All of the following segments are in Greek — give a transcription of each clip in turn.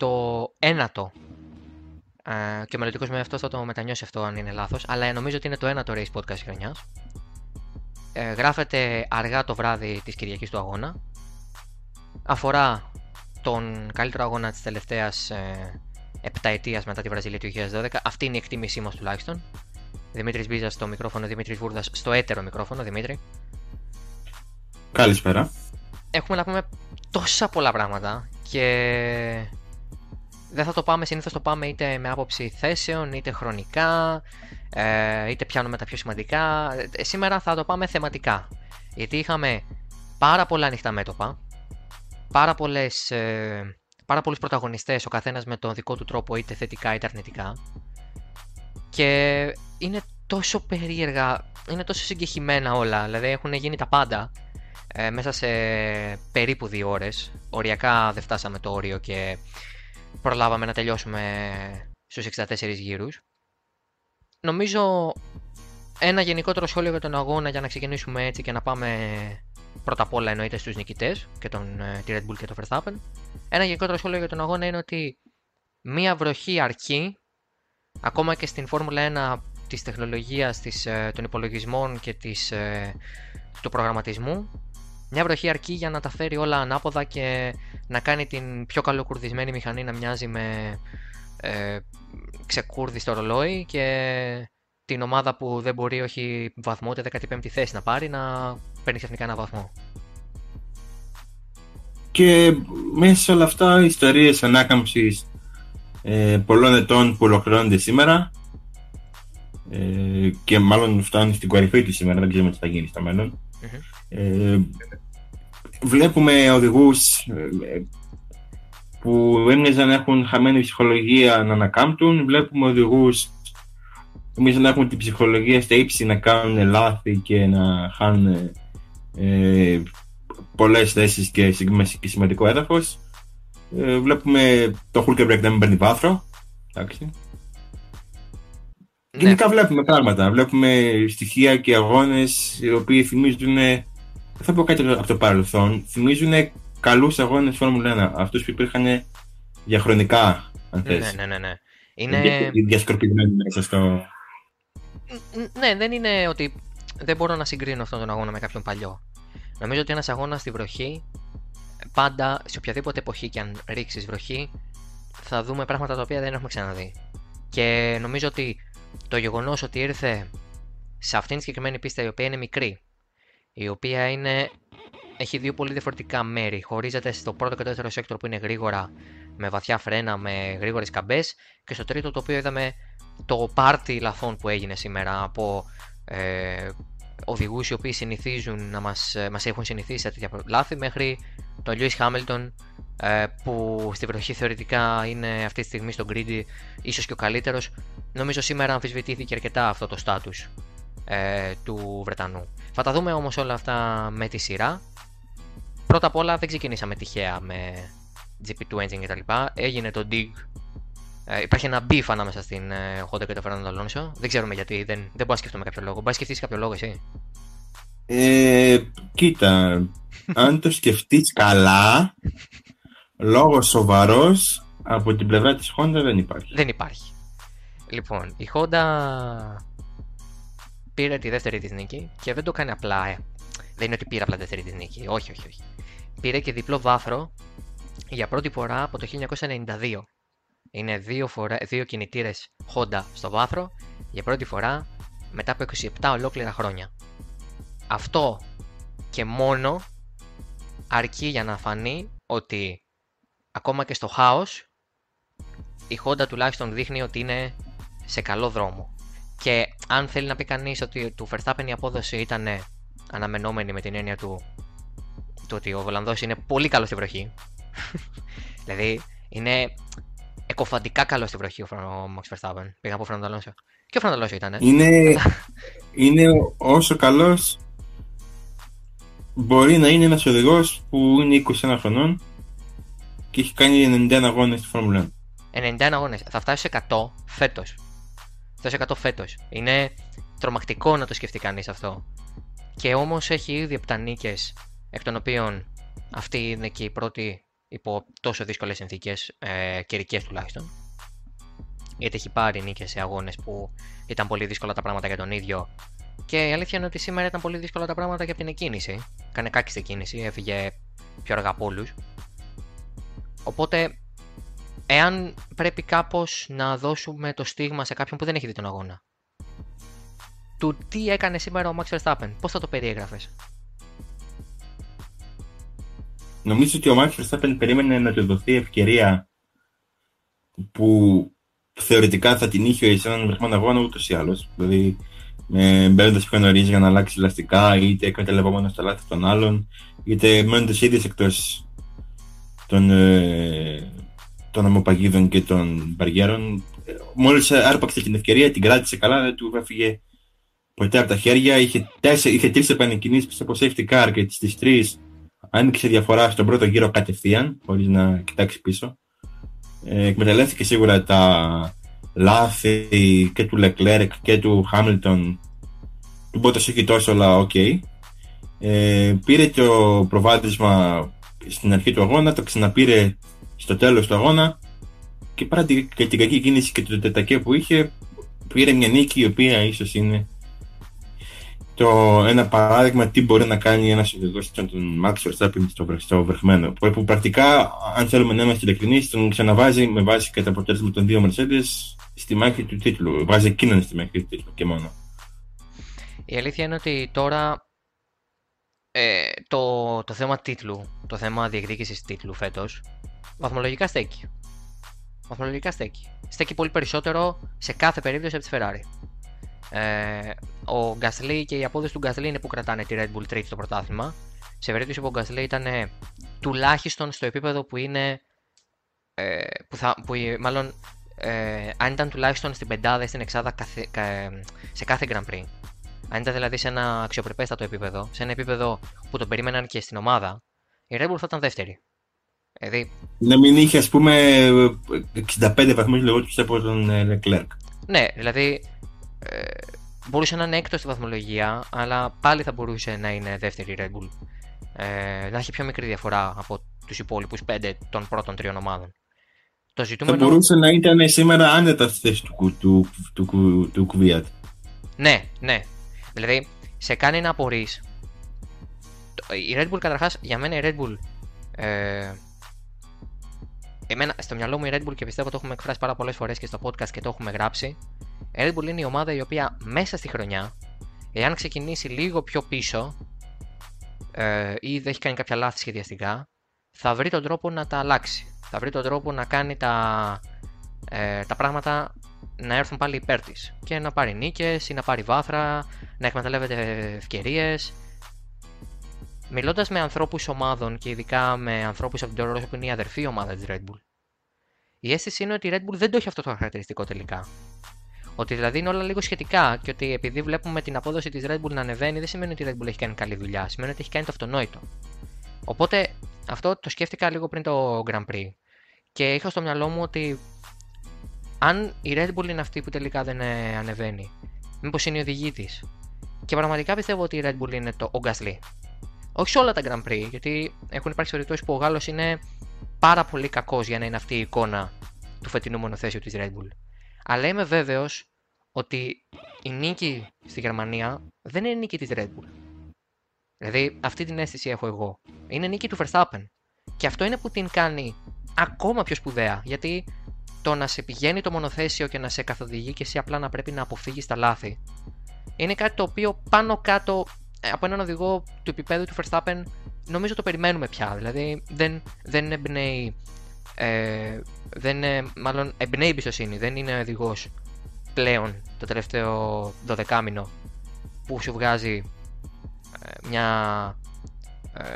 στο ένατο ε, και ο μελλοντικός με αυτό θα το μετανιώσει αυτό αν είναι λάθος. Αλλά νομίζω ότι είναι το ένατο race podcast χρονιά. Ε, γράφεται αργά το βράδυ της Κυριακής του αγώνα. Αφορά τον καλύτερο αγώνα της τελευταίας ε, επταετίας μετά τη Βραζιλία του 2012. Αυτή είναι η εκτίμησή μας τουλάχιστον. Δημήτρης Μπίζας στο μικρόφωνο, Δημήτρης Βούρδας στο έτερο μικρόφωνο. Δημήτρη. Καλησπέρα. Έχουμε να πούμε τόσα πολλά πράγματα και δεν θα το πάμε, συνήθως το πάμε είτε με άποψη θέσεων, είτε χρονικά, ε, είτε πιάνουμε τα πιο σημαντικά. Ε, σήμερα θα το πάμε θεματικά, γιατί είχαμε πάρα πολλά ανοιχτά μέτωπα, πάρα, πολλές, ε, πάρα πολλούς πρωταγωνιστές, ο καθένας με τον δικό του τρόπο, είτε θετικά είτε αρνητικά. Και είναι τόσο περίεργα, είναι τόσο συγκεχημένα όλα, δηλαδή έχουν γίνει τα πάντα ε, μέσα σε περίπου δύο ώρες. Οριακά δεν φτάσαμε το όριο και προλάβαμε να τελειώσουμε στους 64 γύρους. Νομίζω ένα γενικότερο σχόλιο για τον αγώνα για να ξεκινήσουμε έτσι και να πάμε πρώτα απ' όλα εννοείται στους νικητές και τον, ε, τη Red Bull και το Verstappen. Ένα γενικότερο σχόλιο για τον αγώνα είναι ότι μία βροχή αρκεί ακόμα και στην Φόρμουλα 1 της τεχνολογίας, της, ε, των υπολογισμών και της, ε, του προγραμματισμού μια βροχή αρκεί για να τα φέρει όλα ανάποδα και να κάνει την πιο καλοκουρδισμένη μηχανή να μοιάζει με ε, ξεκούρδι στο ρολόι και την ομάδα που δεν μπορεί όχι βαθμό ούτε 15η θέση να πάρει να παίρνει ξαφνικά ένα βαθμό. Και μέσα σε όλα αυτά οι ιστορίες ανάκαμψης ε, πολλών ετών που ολοκληρώνονται σήμερα ε, και μάλλον φτάνουν στην κορυφή του σήμερα, δεν ξέρουμε τι θα γίνει στο μέλλον. Ε, βλέπουμε οδηγούς ε, που έμοιαζαν να έχουν χαμένη ψυχολογία να ανακάμπτουν, βλέπουμε οδηγούς που έμοιαζαν να έχουν την ψυχολογία στα ύψη να κάνουν λάθη και να χάνουν ε, πολλές θέσεις και, και σημαντικό έδαφος. Ε, βλέπουμε το Hulkenberg να μην παίρνει βάθρο. Εντάξει. Ναι. Γενικά βλέπουμε πράγματα. Βλέπουμε στοιχεία και αγώνες οι οποίοι θυμίζουν δεν θα πω κάτι από το παρελθόν. Θυμίζουν καλούς αγώνες Φόρμουλα 1. Αυτούς που υπήρχαν διαχρονικά, αν θες. Ναι, ναι, ναι. ναι. Είναι... Διασκορπισμένοι μέσα στο. Ναι, δεν είναι ότι δεν μπορώ να συγκρίνω αυτόν τον αγώνα με κάποιον παλιό. Νομίζω ότι ένας αγώνας στη βροχή, πάντα σε οποιαδήποτε εποχή και αν ρίξεις βροχή, θα δούμε πράγματα τα οποία δεν έχουμε ξαναδεί. Και νομίζω ότι το γεγονός ότι ήρθε σε αυτήν τη συγκεκριμένη πίστα η οποία είναι μικρή, η οποία είναι, έχει δύο πολύ διαφορετικά μέρη. Χωρίζεται στο πρώτο και το δεύτερο sector που είναι γρήγορα, με βαθιά φρένα, με γρήγορες καμπές, και στο τρίτο το οποίο είδαμε το πάρτι λαθών που έγινε σήμερα από ε, οδηγούς οι οποίοι συνηθίζουν να μας, ε, μας έχουν συνηθίσει σε τέτοια λάθη μέχρι τον Lewis Hamilton ε, που στη βροχή θεωρητικά είναι αυτή τη στιγμή στο grid ίσως και ο καλύτερος νομίζω σήμερα αμφισβητήθηκε αρκετά αυτό το στάτους ε, του Βρετανού θα τα δούμε όμως όλα αυτά με τη σειρά. Πρώτα απ' όλα δεν ξεκινήσαμε τυχαία με GP2 engine κτλ. Έγινε το dig. Ε, υπάρχει ένα beef ανάμεσα στην ε, Honda και το Fernando Alonso. Δεν ξέρουμε γιατί, δεν, δεν μπορώ να σκεφτούμε κάποιο λόγο. Μπορείς να σκεφτείς κάποιο λόγο εσύ; Ε, κοίτα, αν το σκεφτείς καλά, λόγος σοβαρός από την πλευρά της Honda δεν υπάρχει. Δεν υπάρχει. Λοιπόν, η Honda πήρε τη δεύτερη της νίκη και δεν το κάνει απλά. Ε. Δεν είναι ότι πήρε απλά δεύτερη της νίκη. Όχι, όχι, όχι. Πήρε και διπλό βάθρο για πρώτη φορά από το 1992. Είναι δύο, φορά, δύο κινητήρες Honda στο βάθρο για πρώτη φορά μετά από 27 ολόκληρα χρόνια. Αυτό και μόνο αρκεί για να φανεί ότι ακόμα και στο χάος η Honda τουλάχιστον δείχνει ότι είναι σε καλό δρόμο. Και αν θέλει να πει κανείς ότι του Verstappen η απόδοση ήταν αναμενόμενη με την έννοια του, του ότι ο Βολανδός είναι πολύ καλός στη βροχή. δηλαδή είναι εκοφαντικά καλός στη βροχή ο, Max Verstappen. Πήγα από Φραντο Αλόνσο. Και ο Φραντο ήταν. Είναι, είναι όσο καλός μπορεί να είναι ένας οδηγός που είναι 21 χρονών και έχει κάνει 91 αγώνες στη Φόρμουλα 1. 91 αγώνες. Θα φτάσει σε 100 φέτος. Θα 100 φέτος. Είναι τρομακτικό να το σκεφτεί κανείς αυτό. Και όμως έχει ήδη 7 νίκες, εκ των οποίων αυτή είναι και η πρώτη υπό τόσο δύσκολες συνθήκες, ε, καιρικές τουλάχιστον. Γιατί έχει πάρει νίκες σε αγώνες που ήταν πολύ δύσκολα τα πράγματα για τον ίδιο. Και η αλήθεια είναι ότι σήμερα ήταν πολύ δύσκολα τα πράγματα και από την εκκίνηση. Κάνε κάκιστη κίνηση, έφυγε πιο αργά από όλους. Οπότε, εάν πρέπει κάπως να δώσουμε το στίγμα σε κάποιον που δεν έχει δει τον αγώνα, του τι έκανε σήμερα ο Max Verstappen, πώς θα το περιέγραφες; Νομίζω ότι ο Max Verstappen περίμενε να του δοθεί ευκαιρία που θεωρητικά θα την είχε σε έναν βρεχμένο αγώνα ούτως ή άλλως. Δηλαδή, μπαίνοντας πιο νωρίς για να αλλάξει ελαστικά, είτε εκμεταλλευόμενος τα λάθη των άλλων, είτε μένοντας ίδιε εκτός των, ε, των αμοπαγίδων και των μπαριέρων. Μόλις άρπαξε την ευκαιρία, την κράτησε καλά, δεν του έφυγε ποτέ από τα χέρια. Είχε, τέσσερι, είχε τρεις επανεκκινήσεις από safety car και τι τρεις άνοιξε διαφορά στον πρώτο γύρο κατευθείαν, χωρίς να κοιτάξει πίσω. Ε, εκμεταλλεύτηκε σίγουρα τα λάθη και του Leclerc και του Hamilton. Του Bottas έχει τόσο, αλλά οκ. Okay. Ε, πήρε το προβάδισμα στην αρχή του αγώνα, το ξαναπήρε στο τέλος του αγώνα και παρά την, και την κακή κίνηση και το τετ-α-κε που είχε, πήρε μια νίκη η οποία ίσως είναι το ένα παράδειγμα τι μπορεί να κάνει ένας οδηγός σαν τον Max Verstappen στο, στο βρεχμένο. Που πρακτικά, αν θέλουμε να είμαστε ειλικρινείς, τον ξαναβάζει με βάση κατά αποτέλεσμα των δύο Mercedes στη μάχη του τίτλου. Βάζει εκείνον στη μάχη του τίτλου και μόνο. Η αλήθεια είναι ότι τώρα ε, το, το θέμα τίτλου, το θέμα διεκδίκησης τίτλου φέτος, βαθμολογικά στέκει. Βαθμολογικά στέκει. Στέκει πολύ περισσότερο σε κάθε περίπτωση από τη Ferrari. Ε, ο Γκάσλι και η απόδοση του Γκάσλι είναι που κρατάνε τη Red Bull τρίτη στο πρωτάθλημα. Σε περίπτωση που ο Γκάσλι ήταν τουλάχιστον στο επίπεδο που είναι. Ε, που θα, που, μάλλον ε, αν ήταν τουλάχιστον στην πεντάδα ή στην εξάδα καθε, σε κάθε Grand Prix. Αν ήταν δηλαδή σε ένα αξιοπρεπέστατο επίπεδο, σε ένα επίπεδο που τον περίμεναν και στην ομάδα, η Red Bull θα ήταν δεύτερη. Δηλαδή... Να μην είχε, ας πούμε, 65 βαθμούς λιγότερου από τον Leclerc. Ναι, δηλαδή ε, μπορούσε να είναι έκτος στη βαθμολογία, αλλά πάλι θα μπορούσε να είναι δεύτερη Red Bull. Ε, να έχει πιο μικρή διαφορά από τους υπόλοιπους πέντε των πρώτων τριών ομάδων. Το ζητούμενο... Θα μπορούσε να ήταν σήμερα άνετα στη θέση του, του, του, του, του Κουβιάτ. Ναι, ναι. Δηλαδή, σε κάνει να απορρεί. Η Red Bull καταρχάς, για μένα η Red Bull. Ε, εμένα, στο μυαλό μου η Red Bull και πιστεύω το έχουμε εκφράσει πάρα πολλές φορές και στο podcast και το έχουμε γράψει. Η Red Bull είναι η ομάδα η οποία μέσα στη χρονιά, εάν ξεκινήσει λίγο πιο πίσω ε, ή δεν έχει κάνει κάποια λάθη σχεδιαστικά, θα βρει τον τρόπο να τα αλλάξει. Θα βρει τον τρόπο να κάνει τα, ε, τα πράγματα να έρθουν πάλι υπέρ της και να πάρει νίκες ή να πάρει βάθρα, να εκμεταλλεύεται ευκαιρίες. Μιλώντας με ανθρώπους ομάδων και ειδικά με ανθρώπους από την Toro που είναι η αδερφή ομάδα της Red Bull, η αίσθηση είναι ότι η Red Bull δεν το έχει αυτό το χαρακτηριστικό τελικά. Ότι δηλαδή είναι όλα λίγο σχετικά και ότι επειδή βλέπουμε την απόδοση της Red Bull να ανεβαίνει, δεν σημαίνει ότι η Red Bull έχει κάνει καλή δουλειά. Σημαίνει ότι έχει κάνει το αυτονόητο. Οπότε αυτό το σκέφτηκα λίγο πριν το Grand Prix. Και είχα στο μυαλό μου ότι αν η Red Bull είναι αυτή που τελικά δεν ε, ανεβαίνει, μήπως είναι η οδηγή της. Και πραγματικά πιστεύω ότι η Red Bull είναι το ο Gasly. Όχι σε όλα τα Grand Prix, γιατί έχουν υπάρξει περιπτώσεις που ο Γάλλος είναι πάρα πολύ κακός για να είναι αυτή η εικόνα του φετινού μονοθέσιου της Red Bull. Αλλά είμαι βέβαιος ότι η νίκη στη Γερμανία δεν είναι νίκη της Red Bull. Δηλαδή αυτή την αίσθηση έχω εγώ. Είναι νίκη του Verstappen. Και αυτό είναι που την κάνει ακόμα πιο σπουδαία. Γιατί το να σε πηγαίνει το μονοθέσιο και να σε καθοδηγεί και εσύ απλά να πρέπει να αποφύγεις τα λάθη. Είναι κάτι το οποίο πάνω κάτω ε, από έναν οδηγό του επίπεδου του Verstappen νομίζω το περιμένουμε πια. Δηλαδή δεν, δεν εμπνέει. Ε, δεν, μάλλον εμπνέει εμπιστοσύνη. Δεν είναι οδηγός πλέον το τελευταίο 12 μήνο που σου βγάζει ε, μια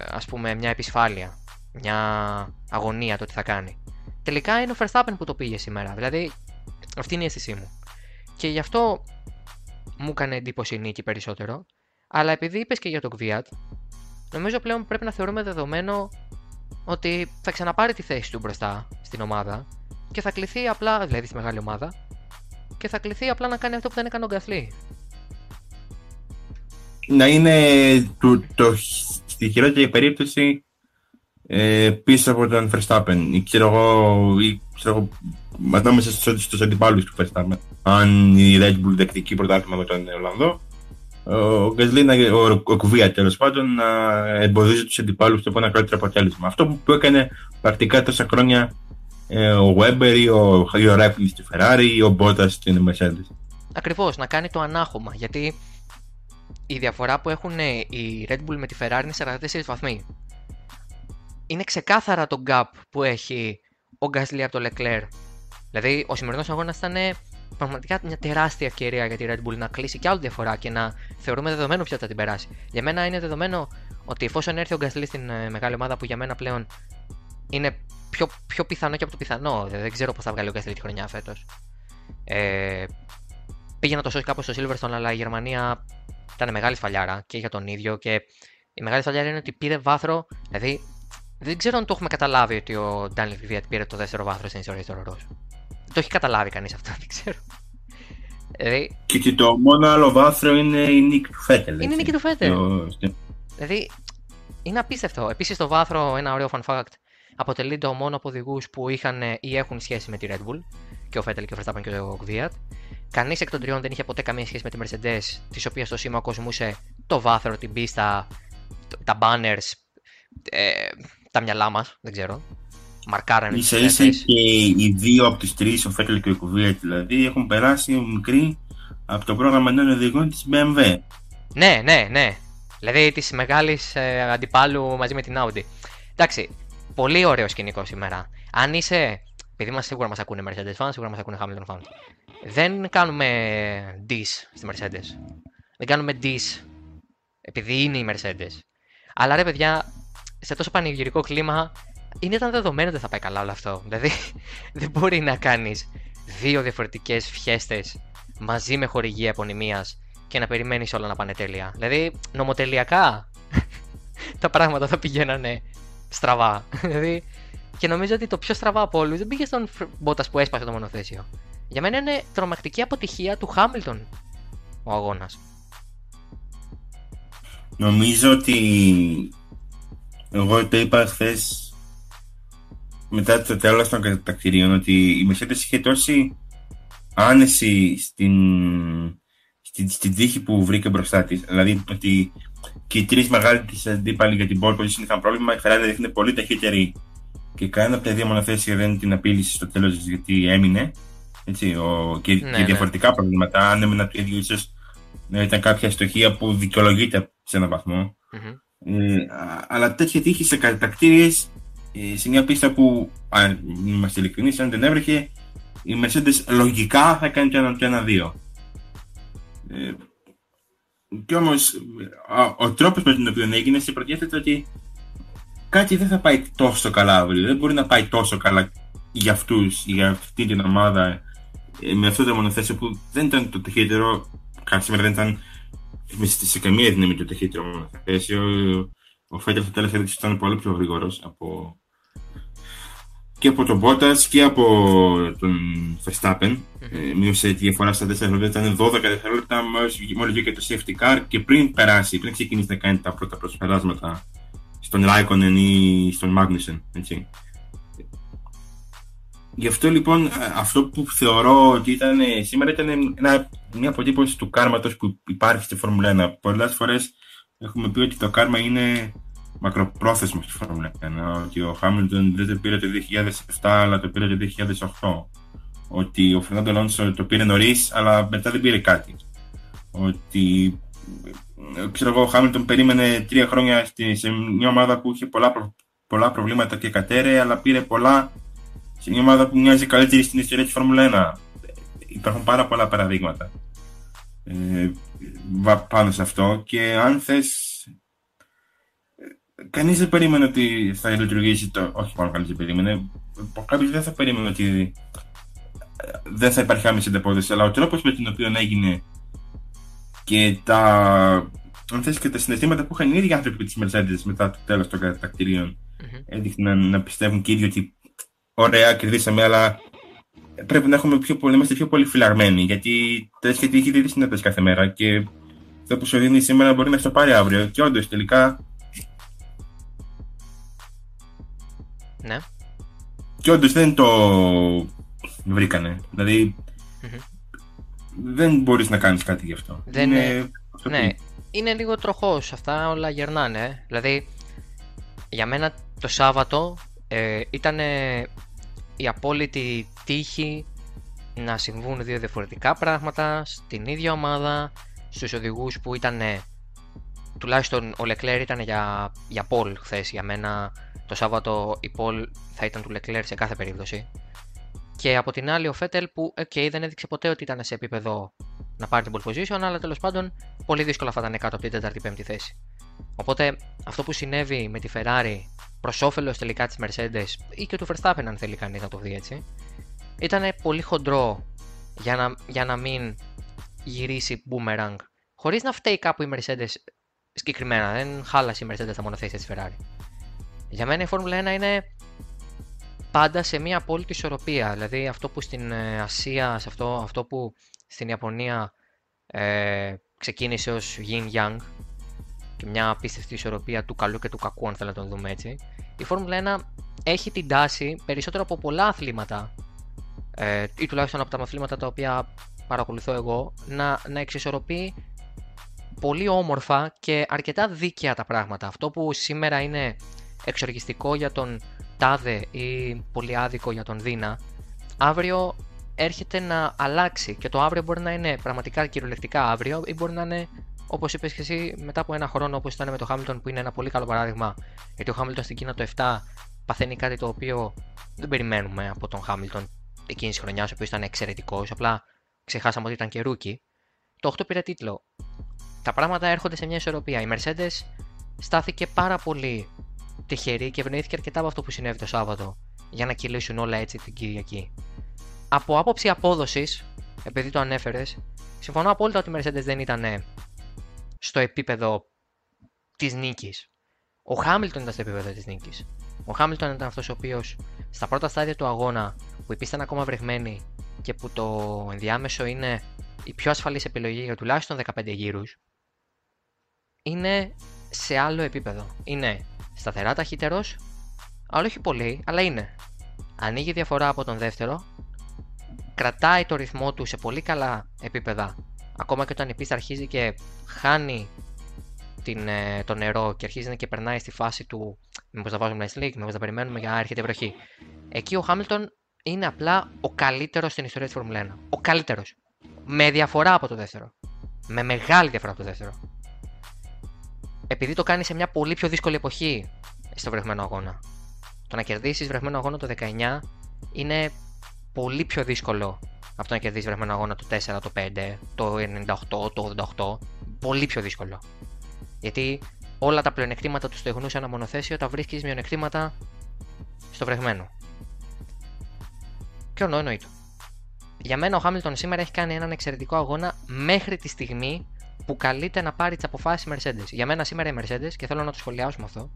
ας πούμε μια επισφάλεια, μια αγωνία το τι θα κάνει. Τελικά είναι ο Verstappen που το πήγε σήμερα. Δηλαδή, αυτή είναι η αίσθησή μου. Και γι' αυτό μου έκανε εντύπωση η νίκη περισσότερο. Αλλά επειδή είπες και για τον Κβιάτ, νομίζω πλέον πρέπει να θεωρούμε δεδομένο ότι θα ξαναπάρει τη θέση του μπροστά στην ομάδα και θα κληθεί απλά, δηλαδή στη μεγάλη ομάδα, και θα κληθεί απλά να κάνει αυτό που δεν έκανε ο Γκαθλή. Να είναι το, το, στη χειρότερη περίπτωση ε, πίσω από τον Verstappen ή ξέρω εγώ, ή, ξέρω εγώ ανάμεσα στους, στους αντιπάλους του Verstappen αν η Red Bull δεκτική πρωτάθλημα με τον Ολλανδό ο Γκασλή, ο, ο Κουβία τέλος πάντων, να εμποδίζει τους αντιπάλους του από ένα καλύτερο αποτέλεσμα. Αυτό που έκανε πρακτικά τόσα χρόνια ε, ο Weber ή ο, ή ο στη Ferrari ή ο Μπότα στην Mercedes. Ακριβώς, να κάνει το ανάχωμα. Γιατί η διαφορά που έχουν η Red Bull με τη Ferrari είναι 44 βαθμοί είναι ξεκάθαρα το gap που έχει ο Γκάσλι από το Leclerc. Δηλαδή, ο σημερινός αγώνας ήταν πραγματικά μια τεράστια ευκαιρία για τη Red Bull να κλείσει και άλλη διαφορά και να θεωρούμε δεδομένο ποια θα την περάσει. Για μένα είναι δεδομένο ότι εφόσον έρθει ο Γκάσλι στην ε, μεγάλη ομάδα που για μένα πλέον είναι πιο, πιο πιθανό και από το πιθανό. Δεν ξέρω πώς θα βγάλει ο Γκάσλι τη χρονιά φέτος. Ε, πήγε να το σώσει κάπως στο Silverstone, αλλά η Γερμανία ήταν μεγάλη σφαλιάρα και για τον ίδιο. Και η μεγάλη σφαλιάρα είναι ότι πήρε βάθρο, δηλαδή δεν ξέρω αν το έχουμε καταλάβει ότι ο Ντάνιλ Βιβιάτ πήρε το δεύτερο βάθρο στην ιστορία του Ρορό. Το έχει καταλάβει κανείς αυτό, δεν ξέρω. Δηλαδή... Και, το μόνο άλλο βάθρο είναι η νίκη του Φέτελ. Είναι η νίκη του Φέτελ. Δηλαδή είναι απίστευτο. Επίσης το βάθρο, ένα ωραίο fun fact, αποτελεί το μόνο από οδηγούς που είχαν ή έχουν σχέση με τη Red Bull. Και ο Φέτελ και ο Verstappen και ο Gviat. Κανείς εκ των τριών δεν είχε ποτέ καμία σχέση με τη Mercedes, της οποίας στο σήμα κοσμούσε το βάθρο, την πίστα, τα banners, ε, τα μυαλά μας, δεν ξέρω. Μαρκάρανε ίσα ίσα και οι δύο από τις τρεις, ο Φέτελ και ο Κουβία δηλαδή, έχουν περάσει μικρή από το πρόγραμμα νέων οδηγών της BMW. Ναι, ναι, ναι. Δηλαδή της μεγάλης ε, αντιπάλου μαζί με την Audi. Εντάξει, πολύ ωραίος σκηνικό σήμερα. Αν είσαι. Επειδή μα σίγουρα μας ακούνε Mercedes fans, σίγουρα μας ακούνε Hamilton fans. Δεν κάνουμε dis στη Mercedes. Δεν κάνουμε dis επειδή είναι η Mercedes. Αλλά ρε παιδιά, σε τόσο πανηγυρικό κλίμα, είναι ήταν δεδομένο ότι θα πάει καλά όλο αυτό. Δηλαδή, δεν μπορεί να κάνεις δύο διαφορετικές φιέστες μαζί με χορηγία επωνυμίας και να περιμένεις όλα να πάνε τέλεια. Δηλαδή, νομοτελειακά τα πράγματα θα πηγαίνανε στραβά. Δηλαδή, και νομίζω ότι το πιο στραβά από όλους δεν πήγε στον Μπότας που έσπασε το μονοθέσιο. Για μένα είναι τρομακτική αποτυχία του Χάμιλτον ο αγώνας. Νομίζω ότι εγώ το είπα χθες μετά το τέλος των κατακτηρίων ότι η Mercedes είχε τόση άνεση στην, στην, στην τύχη που βρήκε μπροστά της. Δηλαδή ότι και οι τρεις μεγάλοι της αντίπαλοι για την pole position είχαν πρόβλημα. Η Ferrari είναι πολύ ταχύτερη και κανένα από τα δύο μονοθέσια δεν την απείλησε στο τέλος γιατί έμεινε. Έτσι, ο, και, ναι, και ναι. διαφορετικά ναι. προβλήματα. Αν έμενα το ίδιο, ίσως να ήταν κάποια στοχεία που δικαιολογείται σε έναν βαθμό. Mm-hmm. Ε, αλλά τέτοια τύχη σε κατακτήριες ε, σε μια πίστα που, αν είμαστε ειλικρινείς, αν δεν έβρεχε, η Mercedes λογικά θα κάνει το ένα-δύο. Ε, κι όμως, ο τρόπος με τον οποίο έγινε σε προτίθεται ότι κάτι δεν θα πάει τόσο καλά αύριο. Δεν μπορεί να πάει τόσο καλά για αυτούς, για αυτή την ομάδα, ε, με αυτό το μονοθέσιο που δεν ήταν το ταχύτερο. Κάτι σήμερα δεν ήταν σε καμία δύναμη το ταχύτερο μονοθέσιο. Ο Φέτελ στο τέλος έδειξε ήταν πολύ πιο γρήγορος από και από τον Bottas και από τον Verstappen. Mm-hmm. Ε, μείωσε τη διαφορά στα 4 δευτερόλεπτα, ήταν 12 δευτερόλεπτα μόλις βγήκε το safety car και πριν περάσει, πριν ξεκινήσει να κάνει τα πρώτα προσπεράσματα στον Raikkonen ή στον Magnussen. Έτσι. Γι' αυτό λοιπόν αυτό που θεωρώ ότι ήταν σήμερα ήταν ένα, μια αποτύπωση του κάρματος που υπάρχει στη Φόρμουλα 1. Πολλές φορές έχουμε πει ότι το κάρμα είναι μακροπρόθεσμος στη Φόρμουλα 1. Ότι ο Χάμιλτον δεν το πήρε το 2007 αλλά το πήρε το 2008. Ότι ο Φερνάντο Αλόνσο το πήρε νωρίς, αλλά μετά δεν πήρε κάτι. Ότι ξέρω εγώ, ο Χάμιλτον περίμενε τρία χρόνια σε μια ομάδα που είχε πολλά, πολλά προβλήματα και κατέρε, αλλά πήρε πολλά σε μια ομάδα που μοιάζει καλύτερη στην ιστορία της Φόρμουλα 1. Υπάρχουν πάρα πολλά παραδείγματα ε, πάνω σε αυτό και αν θες κανείς δεν περίμενε ότι θα λειτουργήσει το... Όχι μόνο κανείς δεν περίμενε. Κάποιος δεν θα περίμενε ότι ε, δεν θα υπάρχει άμεση ανταπόδοση, αλλά ο τρόπος με τον οποίο έγινε και τα, αν θες, και τα συναισθήματα που είχαν οι ίδιοι άνθρωποι της Mercedes μετά το τέλος των κατακτηρίων mm-hmm. έδειχναν να πιστεύουν και οι ίδιοι ότι ωραία κερδίσαμε, αλλά πρέπει να έχουμε πιο πολύ, είμαστε πιο πολύ φυλαγμένοι, γιατί τέτοια τύχη δεν συνέβη κάθε μέρα και αυτό που σου δίνει σήμερα μπορεί να στο πάρει αύριο. Και όντως τελικά Ναι. Και όντως δεν το βρήκανε. Δηλαδή δεν μπορείς να κάνεις κάτι γι' αυτό. Δεν είναι... Ναι, είναι λίγο τροχός. Αυτά όλα γερνάνε. Δηλαδή, για μένα το Σάββατο ε, ήταν η απόλυτη τύχη να συμβούν δύο διαφορετικά πράγματα στην ίδια ομάδα, στους οδηγούς που ήταν τουλάχιστον ο Λεκλέρ ήταν για, για Πολ χθες για μένα το Σάββατο η Πολ θα ήταν του Λεκλέρ σε κάθε περίπτωση. Και από την άλλη ο Φέτελ που okay, δεν έδειξε ποτέ ότι ήταν σε επίπεδο να πάρει την pole position, αλλά τέλος πάντων πολύ δύσκολα θα ήταν κάτω από την 4η-5η θέση. Οπότε αυτό που συνέβη με τη Ferrari προς όφελος τελικά της Mercedes ή και του Verstappen, αν θέλει κανείς να το δει έτσι, ήταν πολύ χοντρό για να, για να μην γυρίσει boomerang. Χωρίς να φταίει κάπου η Mercedes συγκεκριμένα. Δεν χάλασε η Mercedes τα μονοθέσια της Ferrari. Για μένα η Φόρμουλα 1 είναι πάντα σε μια απόλυτη ισορροπία. Δηλαδή αυτό που στην ε, Ασία, σε αυτό, αυτό που στην Ιαπωνία ε, ξεκίνησε ως Yin Yang και μια απίστευτη ισορροπία του καλού και του κακού αν θέλετε να το δούμε έτσι. Η Φόρμουλα 1 έχει την τάση περισσότερο από πολλά αθλήματα ε, ή τουλάχιστον από τα αθλήματα τα οποία παρακολουθώ εγώ να, να εξισορροπεί πολύ όμορφα και αρκετά δίκαια τα πράγματα. Αυτό που σήμερα είναι εξοργιστικό για τον Τάδε ή πολύ άδικο για τον Δίνα, αύριο έρχεται να αλλάξει και το αύριο μπορεί να είναι πραγματικά κυριολεκτικά αύριο ή μπορεί να είναι όπως είπες και εσύ μετά από ένα χρόνο όπως ήταν με το Χάμιλτον που είναι ένα πολύ καλό παράδειγμα γιατί ο Χάμιλτον στην Κίνα το 7 παθαίνει κάτι το οποίο δεν περιμένουμε από τον Χάμιλτον εκείνης της χρονιάς, ο οποίος ήταν εξαιρετικός. Απλά ξεχάσαμε ότι ήταν και rookie. Το 8 πήρε τίτλο τα πράγματα έρχονται σε μια ισορροπία. Η Mercedes στάθηκε πάρα πολύ τυχερή και ευνοήθηκε αρκετά από αυτό που συνέβη το Σάββατο για να κυλήσουν όλα έτσι την Κυριακή. Από άποψη απόδοσης, επειδή το ανέφερες, συμφωνώ απόλυτα ότι η Mercedes δεν ήταν στο επίπεδο της νίκης. Ο Χάμιλτον ήταν στο επίπεδο της νίκης. Ο Χάμιλτον ήταν αυτός ο οποίος στα πρώτα στάδια του αγώνα που υπήρχαν ακόμα βρεγμένοι και που το ενδιάμεσο είναι η πιο ασφαλής επιλογή για τουλάχιστον 15 γύρους είναι σε άλλο επίπεδο. Είναι σταθερά ταχύτερος, αλλά όχι πολύ, αλλά είναι. Ανοίγει διαφορά από τον δεύτερο, κρατάει το ρυθμό του σε πολύ καλά επίπεδα, ακόμα και όταν η πίστα αρχίζει και χάνει την, ε, το νερό και αρχίζει να και περνάει στη φάση του μήπως θα βάζουμε ένα slick, μήπως θα περιμένουμε για να έρχεται η βροχή. Εκεί ο Χάμιλτον είναι απλά ο καλύτερος στην ιστορία της Φόρμουλα 1. Ο καλύτερος. Με διαφορά από το δεύτερο. Με μεγάλη διαφορά από το δεύτερο επειδή το κάνει σε μια πολύ πιο δύσκολη εποχή στο βρεγμένο αγώνα. Το να κερδίσεις βρεγμένο αγώνα το 19 είναι πολύ πιο δύσκολο από το να κερδίσεις βρεγμένο αγώνα το 4, το 5, το 98, το 88. Πολύ πιο δύσκολο. Γιατί όλα τα πλεονεκτήματα τους στεγνού σε ένα μονοθέσιο τα βρίσκεις μειονεκτήματα στο βρεγμένο. Και ονό εννοείται. Για μένα ο Χάμιλτον σήμερα έχει κάνει έναν εξαιρετικό αγώνα μέχρι τη στιγμή που καλείται να πάρει τις αποφάσεις Mercedes. Για μένα σήμερα η Mercedes, και θέλω να το σχολιάσουμε αυτό,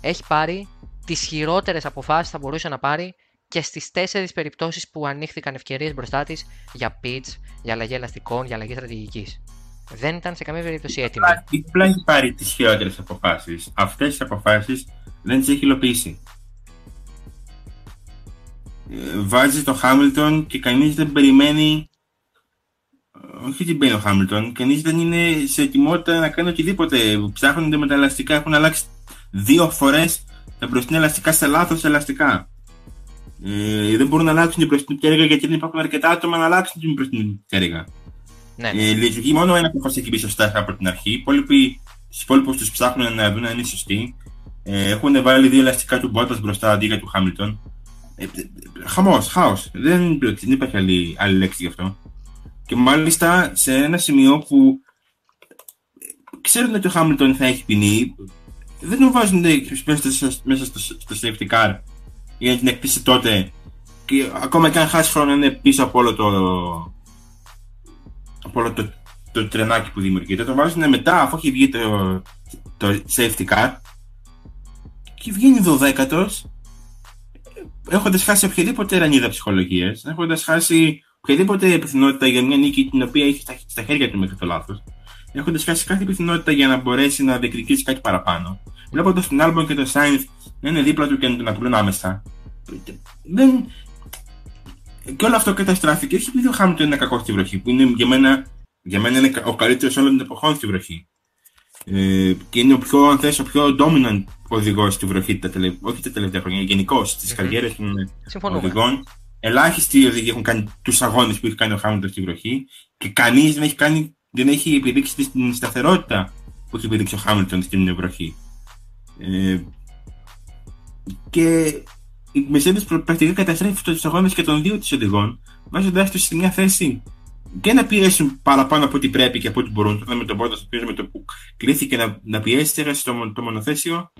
έχει πάρει τις χειρότερες αποφάσεις θα μπορούσε να πάρει και στις τέσσερις περιπτώσεις που ανοίχθηκαν ευκαιρίες μπροστά της για pitch, για αλλαγή ελαστικών, για αλλαγή στρατηγικής. Δεν ήταν σε καμία περίπτωση έτοιμη. Απλά έχει πάρει τις χειρότερες αποφάσεις. Αυτές τις αποφάσεις δεν τις έχει υλοποιήσει. ε, βάζει το Χάμιλτον και κανείς δεν περιμένει όχι την μπαίνει ο Χάμιλτον, κανείς δεν είναι σε ετοιμότητα να κάνει οτιδήποτε. Ψάχνονται με τα ελαστικά, έχουν αλλάξει δύο φορές τα μπροστινά ελαστικά σε λάθος ελαστικά. Ε, δεν μπορούν να αλλάξουν την μπροστινή πτέρυγα γιατί δεν υπάρχουν αρκετά άτομα να αλλάξουν την μπροστινή πτέρυγα. Ναι. Ε, λειτουργεί μόνο ένα που έχει μπει σωστά από την αρχή. Οι υπόλοιποι, στους υπόλοιπους τους ψάχνουν να δουν αν είναι σωστοί. Ε, έχουν βάλει δύο ελαστικά του Μπότα μπροστά αντί για του Χάμιλτον. Ε, χαμός, χάος. Δεν, δεν υπάρχει άλλη, άλλη λέξη γι' αυτό. Και μάλιστα σε ένα σημείο που ξέρουν ότι ο Χάμιλτον θα έχει ποινή, δεν τον βάζουν μέσα στο, στο safety car για να την εκτίσει τότε και ακόμα και αν χάσει χρόνο είναι πίσω από όλο το, από όλο το, το τρενάκι που δημιουργείται. Το βάζουν μετά αφού έχει βγει το, το safety car και βγαίνει 12 έχοντας χάσει οποιαδήποτε ρανίδα ψυχολογίας, έχοντας χάσει οποιαδήποτε πιθανότητα για μια νίκη την οποία έχει στα, χέρια του μέχρι το λάθος, έχοντας χάσει κάθε πιθανότητα για να μπορέσει να διεκδικήσει κάτι παραπάνω, βλέποντας τον Άλμπον και τον Σάινθ να είναι δίπλα του και να τον απειλούν άμεσα. Δεν... Και όλο αυτό καταστράφηκε όχι επειδή ο Χάμιλτον είναι κακός στη βροχή, που είναι για μένα, για μένα είναι ο καλύτερος όλων των εποχών στη βροχή. Ε, και είναι ο πιο, αν θες, ο πιο dominant οδηγός στη βροχή, τα τελε... όχι τα τελευταία χρόνια, γενικώς στι mm-hmm. καριέρες των οδηγών ελάχιστοι οδηγοί έχουν κάνει τους αγώνες που έχει κάνει ο Χάμιλτον στη βροχή και κανείς δεν έχει, κάνει, δεν έχει επιδείξει την σταθερότητα που έχει επιδείξει ο Χάμιλτον στην βροχή. Ε, και η Mercedes πρακτικά καταστρέφει τους αγώνες και των δύο της οδηγών, βάζοντάς τους σε μια θέση και να πιέσουν παραπάνω από ό,τι πρέπει και από ό,τι μπορούν. Τότε με τον Πόρτα, με το που κλείθηκε να, να πιέσει, έχασε το, το μονοθέσιο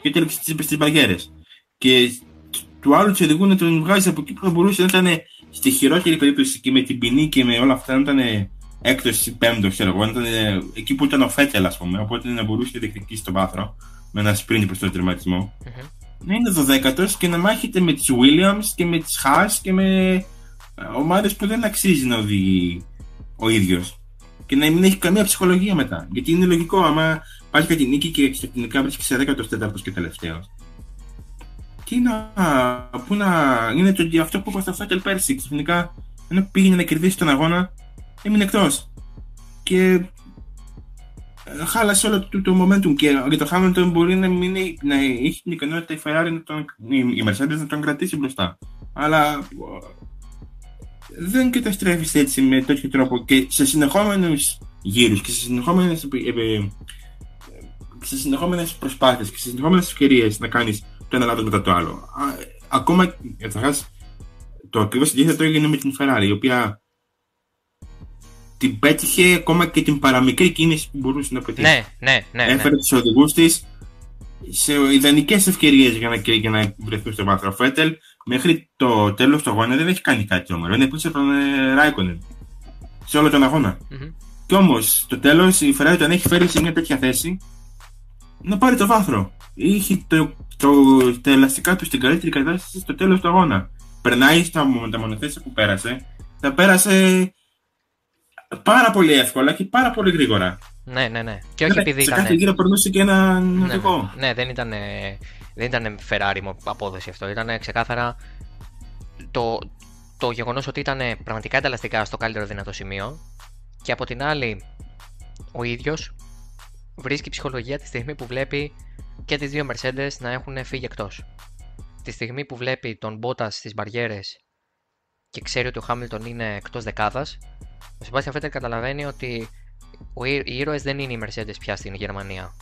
και τέλειξε τι μπαγκέρε. Και του άλλου του οδηγού να τον βγάζει από εκεί που θα μπορούσε να ήταν στη χειρότερη περίπτωση και με την ποινή και με όλα αυτά να ήταν έκτος ή πέμπτος, ξέρω εγώ, ήταν εκεί που ήταν ο Φέτελ, ας πούμε. Οπότε να μπορούσε να διεκδικήσει τον πάθρο με ένα sprint προς τον τερματισμό. Mm-hmm. Να είναι δωδέκατος και να μάχεται με τις Williams και με τις Haas και με ε, ομάδες που δεν αξίζει να οδηγεί ο ίδιος. Και να μην έχει καμία ψυχολογία μετά. Γιατί είναι λογικό, άμα πάει κάτι νίκη και ξαφνικά βρίσκει 14ο και τελευταίος τι να, πού να, είναι το, αυτό που είπα στο Φέτελ πέρσι. Ξαφνικά, ενώ πήγαινε να κερδίσει τον αγώνα, έμεινε εκτός. Και ε, χάλασε όλο το, το momentum και για το Hamilton μπορεί να, μην, να έχει την ικανότητα η Ferrari να τον, η Mercedes να τον κρατήσει μπροστά. Αλλά ε, δεν καταστρέφεις έτσι με τέτοιο τρόπο και σε συνεχόμενους γύρους και σε συνεχόμενες ε, σε συνεχόμενες προσπάθειες και σε συνεχόμενες ευκαιρίες να κάνεις το ένα λάθος μετά το άλλο. Ακόμα καταρχάς, το ακριβώς αντίθετο έγινε με την Ferrari, η οποία την πέτυχε ακόμα και την παραμικρή κίνηση που μπορούσε να πετύχει. Ναι, ναι, ναι. ναι. Έφερε τους οδηγούς της σε ιδανικές ευκαιρίες για να, για να βρεθούν στο βάθρο. Φέτελ μέχρι το τέλος του αγώνα δεν έχει κάνει κάτι όμω. Είναι πίσω από τον Ράικονεν σε όλο τον αγώνα. Mm-hmm. Και όμως στο τέλος η Ferrari τον έχει φέρει σε μια τέτοια θέση να πάρει το βάθρο. Είχε το το, τα ελαστικά του στην καλύτερη κατάσταση στο τέλος του αγώνα. Περνάει στα τα μονοθέσια που πέρασε, τα πέρασε πάρα πολύ εύκολα και πάρα πολύ γρήγορα. Ναι, ναι, ναι. Και όχι ναι, επειδή σε κάθε γύρο περνούσε και ένα ναι, οδηγό. Ναι, ναι, δεν ήταν, δεν ήταν Ferrari απόδοση αυτό. Ήταν ξεκάθαρα το, το γεγονός ότι ήταν πραγματικά τα στο καλύτερο δυνατό σημείο και από την άλλη ο ίδιος βρίσκει ψυχολογία τη στιγμή που βλέπει και τις δύο Mercedes να έχουν φύγει εκτός. Τη στιγμή που βλέπει τον Bottas στις μπαριέρες και ξέρει ότι ο Hamilton είναι εκτός δεκάδας, ο Sebastian Vettel καταλαβαίνει ότι οι ήρωες δεν είναι οι Mercedes πια στην Γερμανία.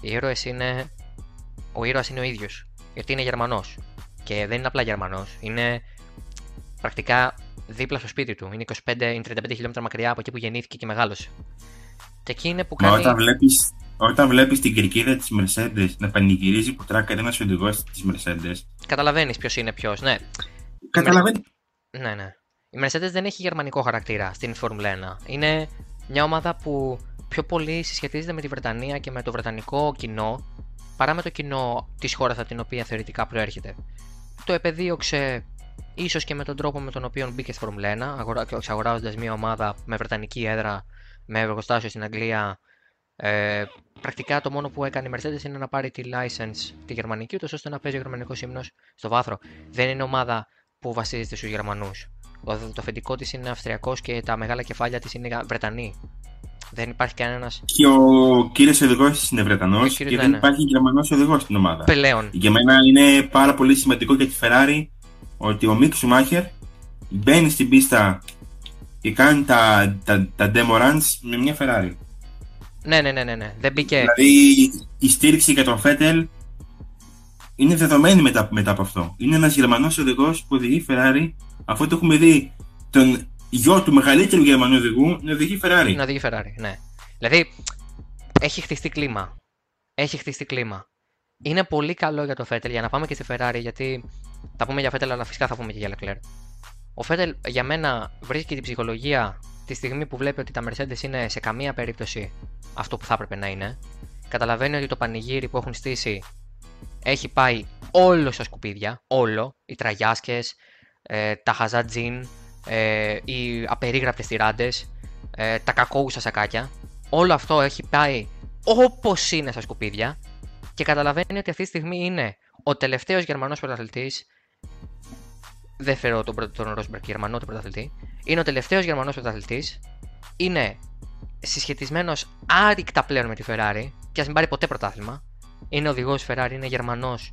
Οι ήρωες είναι... Ο ήρωας είναι ο ίδιος, γιατί είναι Γερμανός. Και δεν είναι απλά Γερμανός, είναι πρακτικά δίπλα στο σπίτι του. Είναι 25 35 χιλιόμετρα μακριά από εκεί που γεννήθηκε και μεγάλωσε. Και εκεί είναι που κάνει... Μα όταν βλέπεις όταν βλέπεις την κερκίδα της Mercedes να πανηγυρίζει που τράκαρε ένα οδηγό της Mercedes. Καταλαβαίνεις ποιος είναι ποιος, ναι. Καταλαβαίνεις. Ναι, ναι. Η Mercedes δεν έχει γερμανικό χαρακτήρα στην Φόρμουλα 1. Είναι μια ομάδα που πιο πολύ συσχετίζεται με τη Βρετανία και με το βρετανικό κοινό παρά με το κοινό της χώρας από την οποία θεωρητικά προέρχεται. Το επεδίωξε ίσως και με τον τρόπο με τον οποίο μπήκε στη Φόρμουλα 1, αγοράζοντας μια ομάδα με βρετανική έδρα, με εργοστάσιο στην Αγγλία, ε, πρακτικά το μόνο που έκανε η Mercedes είναι να πάρει τη license τη γερμανική, ούτως ώστε να παίζει ο γερμανικός ύμνος στο βάθρο. Δεν είναι ομάδα που βασίζεται στους Γερμανούς. Το, το αφεντικό της είναι Αυστριακός και τα μεγάλα κεφάλια της είναι Βρετανοί. Δεν υπάρχει κανένα. Και ο κύριος οδηγός τη είναι Βρετανός Ο και κύριος, ναι, δεν ναι. υπάρχει Γερμανός οδηγός στην ομάδα. Πλέον. Για μένα είναι πάρα πολύ σημαντικό για τη Ferrari ότι ο Μικ Σουμάχερ μπαίνει στην πίστα και κάνει τα, τα, τα demo runs με μια Ferrari. Ναι, ναι, ναι, ναι, ναι. Δεν μπήκε. Δηλαδή η στήριξη για τον Φέτελ είναι δεδομένη μετά, μετά από αυτό. Είναι ένας Γερμανός οδηγός που οδηγεί Ferrari αφού το έχουμε δει τον γιο του μεγαλύτερου Γερμανού οδηγού να οδηγεί Ferrari. Να οδηγεί Ferrari, ναι. Δηλαδή, έχει χτιστεί κλίμα. Έχει χτιστεί κλίμα. Είναι πολύ καλό για το Φέτελ για να πάμε και στη Ferrari, γιατί θα πούμε για Φέτελ, αλλά φυσικά θα πούμε και για Leclerc. Ο Φέτελ για μένα βρίσκει την ψυχολογία τη στιγμή που βλέπει ότι τα Mercedes είναι σε καμία περίπτωση αυτό που θα έπρεπε να είναι. Καταλαβαίνει ότι το πανηγύρι που έχουν στήσει έχει πάει όλο στα σκουπίδια. Όλο. Οι τραγιάσκες, ε, τα χαζά τζιν, ε, οι απερίγραπτες τυράντες, ε, τα κακόουσα σακάκια. Όλο αυτό έχει πάει όπως είναι στα σκουπίδια και καταλαβαίνει ότι αυτή τη στιγμή είναι ο τελευταίος Γερμανός πρωταθλητής. Δεν φέρω τον, πρω- τον Ρόσμπεργκ Γερμανό τον πρωταθλητή. Είναι ο τελευταίος Γερμανός πρωταθλητής. Είναι συσχετισμένος άρρηκτα πλέον με τη Ferrari και ας μην πάρει ποτέ πρωτάθλημα. Είναι οδηγός Ferrari, είναι Γερμανός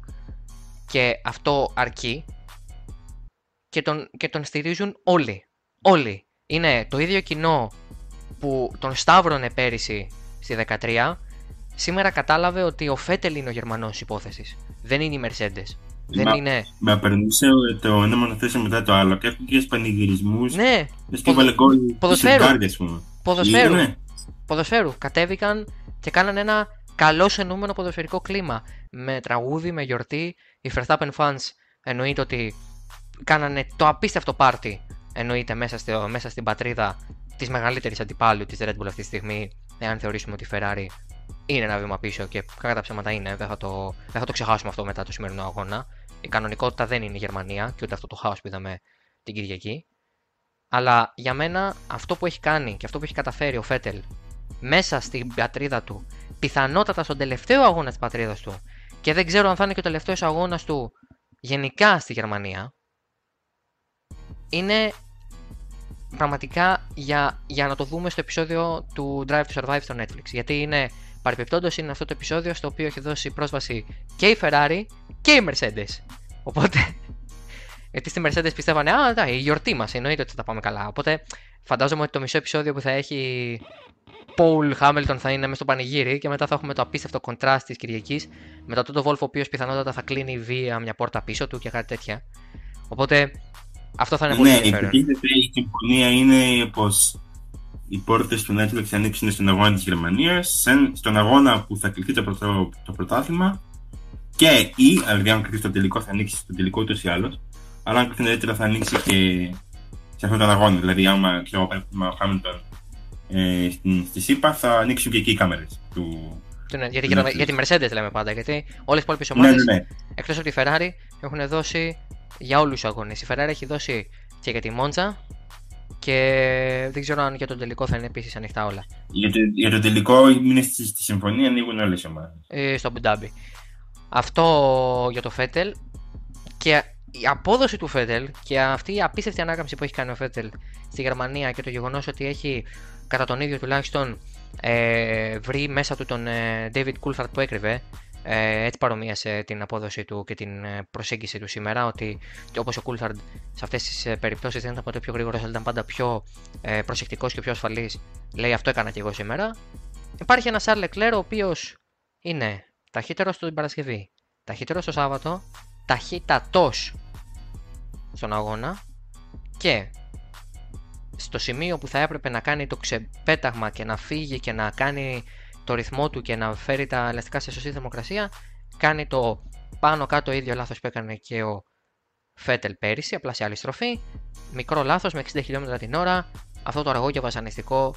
και αυτό αρκεί. Και τον, και τον στηρίζουν όλοι. Όλοι. Είναι το ίδιο κοινό που τον σταύρωνε πέρυσι στη 13. Σήμερα κατάλαβε ότι ο Φέτελ είναι ο Γερμανός υπόθεσης. Δεν είναι οι Mercedes. Δεν Μα- είναι. Με απερνούσε το ένα μονοθέσιο μετά το άλλο και έχουν και πανηγυρισμούς. Ναι, και ποδο- βάλε γκολ ποδοσφαίρου. στην κάρδια, ας πούμε. ποδοσφαίρου. Ήτανε. ποδοσφαίρου. Κατέβηκαν και κάνανε ένα καλό εννοούμενο ποδοσφαιρικό κλίμα. Με τραγούδι, με γιορτή. Οι Verstappen fans εννοείται ότι κάνανε το απίστευτο πάρτι. Εννοείται μέσα, στο, μέσα στην πατρίδα της μεγαλύτερης αντιπάλου της Red Bull αυτή τη στιγμή. Εάν θεωρήσουμε ότι η Ferrari είναι ένα βήμα πίσω και κατά τα ψέματα είναι, δεν θα, το, δεν θα το ξεχάσουμε αυτό μετά το σημερινό αγώνα. Η κανονικότητα δεν είναι η Γερμανία και ούτε αυτό το χάος που είδαμε την Κυριακή. Αλλά για μένα αυτό που έχει κάνει και αυτό που έχει καταφέρει ο Φέτελ μέσα στην πατρίδα του, πιθανότατα στον τελευταίο αγώνα της πατρίδας του και δεν ξέρω αν θα είναι και ο τελευταίος αγώνας του γενικά στη Γερμανία, είναι πραγματικά για, για να το δούμε στο επεισόδιο του Drive to Survive στο Netflix. Γιατί είναι, παρεπιπτόντως είναι αυτό το επεισόδιο στο οποίο έχει δώσει πρόσβαση και η Ferrari και η Mercedes. Οπότε, γιατί στη Mercedes πιστεύανε, Α, εντάξει, η γιορτή μας εννοείται ότι θα τα πάμε καλά. Οπότε, φαντάζομαι ότι το μισό επεισόδιο που θα έχει Paul Hamilton θα είναι μέσα στο πανηγύρι και μετά θα έχουμε το απίστευτο κοντράστ της Κυριακής με τον Toto Wolff, ο οποίος πιθανότατα θα κλείνει βία μια πόρτα πίσω του και κάτι τέτοια. Οπότε, αυτό θα είναι πολύ Ναι, ενδιαφέρον. υποτίθεται η συμφωνία είναι πως οι πόρτες του Netflix θα ανοίξουν στον αγώνα της Γερμανίας, στον αγώνα που θα κληθεί το, πρωτο, το πρωτάθλημα και ή, δηλαδή αν κληθεί το τελικό, θα ανοίξει στο τελικό ούτως ή άλλως. Αλλά αν κληθεί νωρίτερα, θα ανοίξει και σε αυτόν τον αγώνα. Δηλαδή, άμα ξέρω, παίρνουμε ο Χάμιλτον ε, στην, στη ΣΥΠΑ, θα ανοίξουν και εκεί οι κάμερες του. Τι είναι, γιατί, Ναι, για, ναι. για τη Mercedes λέμε πάντα. Γιατί όλες οι υπόλοιπες Ναι, ναι, ομάδες, ναι. εκτός από τη Ferrari, έχουν δώσει για όλους τους αγώνες. Η Ferrari έχει δώσει και για τη Monza και δεν ξέρω αν για τον τελικό θα είναι επίσης ανοιχτά όλα. Για, το, για το τελικό, είναι στη, στη συμφωνία, ανοίγουν όλες οι ομάδες. ε, στο Μπουντάμπι. Αυτό για το Φέτελ και η απόδοση του Φέτελ και αυτή η απίστευτη ανάκαμψη που έχει κάνει ο Φέτελ στη Γερμανία και το γεγονός ότι έχει κατά τον ίδιο τουλάχιστον ε, βρει μέσα του τον ε, David Coulthard που έκρυβε. Ε, έτσι παρομοίασε την απόδοση του και την ε, προσέγγιση του σήμερα ότι όπως ο Coulthard σε αυτές τις ε, περιπτώσεις δεν ήταν ποτέ πιο γρήγορος αλλά ήταν πάντα πιο ε, προσεκτικός και πιο ασφαλής λέει αυτό έκανα και εγώ σήμερα υπάρχει ένας Charles Leclerc ο οποίος είναι ταχύτερος στην Παρασκευή, ταχύτερος στο Σάββατο, ταχύτατος στον αγώνα και στο σημείο που θα έπρεπε να κάνει το ξεπέταγμα και να φύγει και να κάνει το ρυθμό του και να φέρει τα ελαστικά σε σωστή θερμοκρασία, κάνει το πάνω κάτω ίδιο λάθος που έκανε και ο Φέτελ πέρυσι, απλά σε άλλη στροφή. Μικρό λάθος με 60 χιλιόμετρα την ώρα, αυτό το αργό και βασανιστικό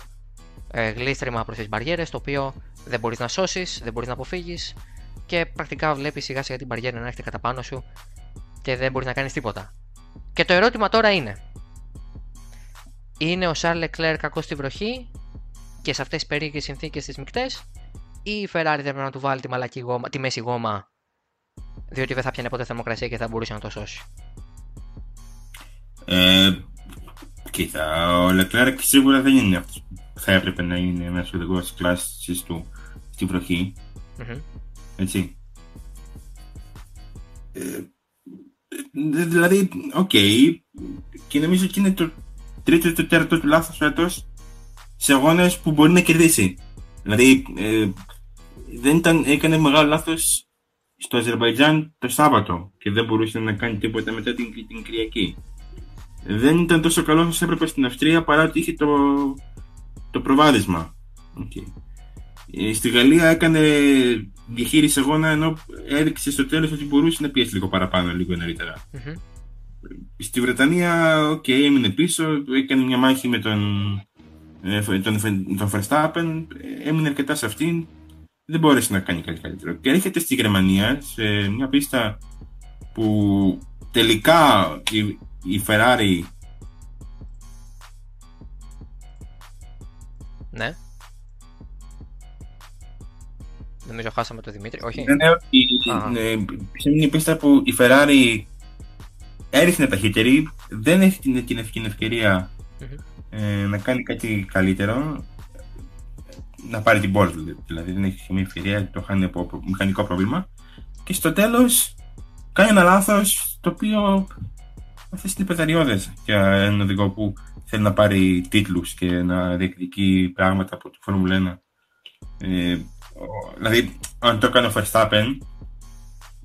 ε, γλίστριμα προς τις μπαριέρες, το οποίο δεν μπορείς να σώσεις, δεν μπορείς να αποφύγεις και πρακτικά βλέπεις σιγά σιγά την μπαριέρα να έρχεται κατά πάνω σου και δεν μπορείς να κάνεις τίποτα. Και το ερώτημα τώρα είναι, είναι ο Σαρλ Leclerc κακός στη βροχή και σε αυτές τις περίεργες συνθήκες τις μικτές ή η Ferrari δεν πρέπει να του βάλει τη, μαλακή γόμα, τη μέση γόμα διότι δεν θα πιανε ποτέ θερμοκρασία και θα μπορούσε να το σώσει. Ε, κοίτα, ο Λεκλέρκ σίγουρα δεν είναι αυτός που θα έπρεπε να είναι ένας οδηγός τη κλάση του στη βροχή. Μμμ. Έτσι. Ε, δε- δηλαδή, οκ. Και νομίζω ότι είναι το τρίτο ή το τέταρτο του λάθο φέτο σε αγώνες που μπορεί να κερδίσει. Δηλαδή, ε, δεν ήταν, έκανε μεγάλο λάθος στο Αζερβαϊτζάν το Σάββατο και δεν μπορούσε να κάνει τίποτα μετά την, την Κυριακή. Δεν ήταν τόσο καλό όσο έπρεπε στην Αυστρία παρά ότι είχε το, το προβάδισμα. Οκ. Ε, Στη Γαλλία έκανε διαχείριση αγώνα ενώ έδειξε στο τέλος ότι μπορούσε να πιέσει λίγο παραπάνω, λίγο νωρίτερα. Μμμ. Στη Βρετανία, οκ, έμεινε πίσω, έκανε μια μάχη με τον, ε, τον, τον Verstappen, ε, έμεινε αρκετά σε αυτήν, δεν μπόρεσε να κάνει κάτι καλύτερο. Και έρχεται στη Γερμανία, σε μια πίστα που τελικά η, η Ferrari Ναι. Νομίζω χάσαμε τον Δημήτρη. Όχι. Ναι, ναι, ότι Α. ναι, σε μια πίστα που η Ferrari έριχνε ταχύτερη, δεν έχει την, την, την ευκαιρία Μμμ. Ε, να κάνει κάτι καλύτερο, να πάρει την πόλη δηλαδή δεν έχει καμία ευκαιρία, το χάνει από από μηχανικό πρόβλημα και στο τέλος κάνει ένα λάθος το οποίο αυτές είναι πεδαριώδες για έναν οδηγό που θέλει να πάρει τίτλους και να διεκδικεί πράγματα από το Formula 1. Ε, ο- δηλαδή, αν το έκανε ο Verstappen,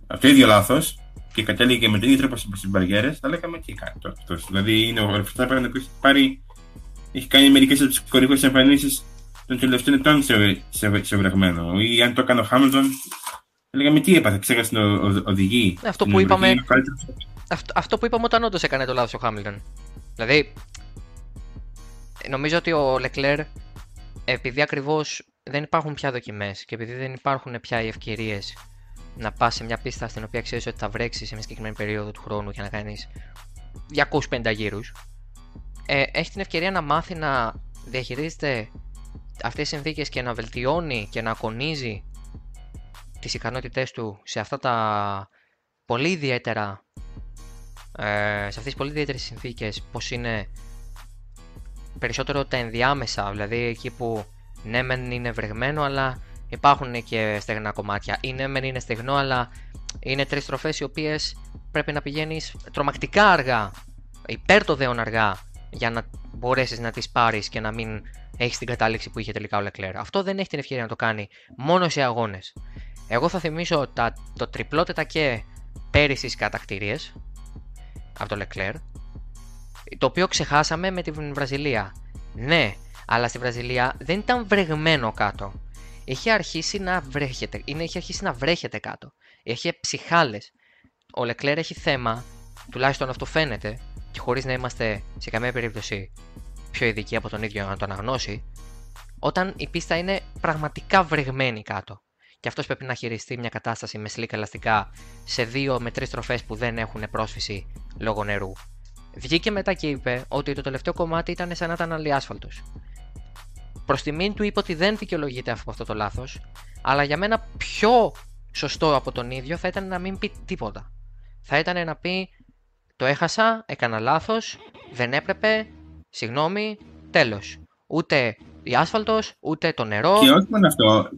αυτό το ίδιο λάθος και κατέληγε με τον ίδιο τρόπο στις μπαριέρες, θα λέγαμε τι κάνει τώρα αυτός. Δηλαδή, είναι ο Verstappen ο οποίος έχει πάρει. Έχει κάνει μερικές από τις κορυφαίες εμφανίσεις των τελευταίων ετών σε, σε, σε βρεγμένο. Ή αν το έκανε ο Χάμιλτον, θα λέγαμε τι έπαθε, ξέχασε να ο- ο- οδηγεί. Ναι, αυτό Στην που βροχή είπαμε- είναι ο καλύτερος. Αυτό, αυτό που είπαμε όταν όντως έκανε το λάθος ο Χάμιλτον. Δηλαδή, νομίζω ότι ο Λεκλέρ, επειδή ακριβώς δεν υπάρχουν πια δοκιμές και επειδή δεν υπάρχουν πια οι ευκαιρίες να πας σε μια πίστα στην οποία ξέρεις ότι θα βρέξεις σε μια συγκεκριμένη περίοδο του χρόνου και να κάνεις 250 γύρους, ε, έχει την ευκαιρία να μάθει να διαχειρίζεται αυτές τις συνθήκες και να βελτιώνει και να ακονίζει τις ικανότητές του σε αυτά τα πολύ ιδιαίτερα ε, σε αυτές τις πολύ ιδιαίτερες συνθήκες πως είναι περισσότερο τα ενδιάμεσα, δηλαδή εκεί που ναι μεν είναι βρεγμένο αλλά υπάρχουν και στεγνά κομμάτια ή ναι μεν είναι στεγνό αλλά είναι τρεις στροφές οι οποίες πρέπει να πηγαίνεις τρομακτικά αργά, υπέρ το δέον αργά για να μπορέσεις να τις πάρεις και να μην έχεις την κατάληξη που είχε τελικά ο Leclerc. Αυτό δεν έχει την ευκαιρία να το κάνει μόνο σε αγώνες. Εγώ θα θυμίσω τα, το τριπλό τετακέ πέρυσι στις κατακτήριες από το Leclerc το οποίο ξεχάσαμε με την Βραζιλία. Ναι, αλλά στη Βραζιλία δεν ήταν βρεγμένο κάτω. Είχε αρχίσει να βρέχεται, είναι, είχε αρχίσει να βρέχεται κάτω. Είχε ψυχάλες. Ο Leclerc έχει θέμα, τουλάχιστον αυτό φαίνεται, και χωρίς να είμαστε σε καμία περίπτωση πιο ειδικοί από τον ίδιο να το αναγνώσει, όταν η πίστα είναι πραγματικά βρεγμένη κάτω. Και αυτός πρέπει να χειριστεί μια κατάσταση με σλίκα ελαστικά σε δύο με τρεις τροφές που δεν έχουν πρόσφυση λόγω νερού. Βγήκε μετά και είπε ότι το τελευταίο κομμάτι ήταν σαν να ήταν αλιάσφαλτο. Προς τιμήν του είπε ότι δεν δικαιολογείται από αυτό το λάθος, αλλά για μένα πιο σωστό από τον ίδιο θα ήταν να μην πει τίποτα. Θα ήταν να πει το έχασα, έκανα λάθος, δεν έπρεπε, συγγνώμη, τέλος. Ούτε η άσφαλτος, ούτε το νερό. Και όχι μόνο αυτό,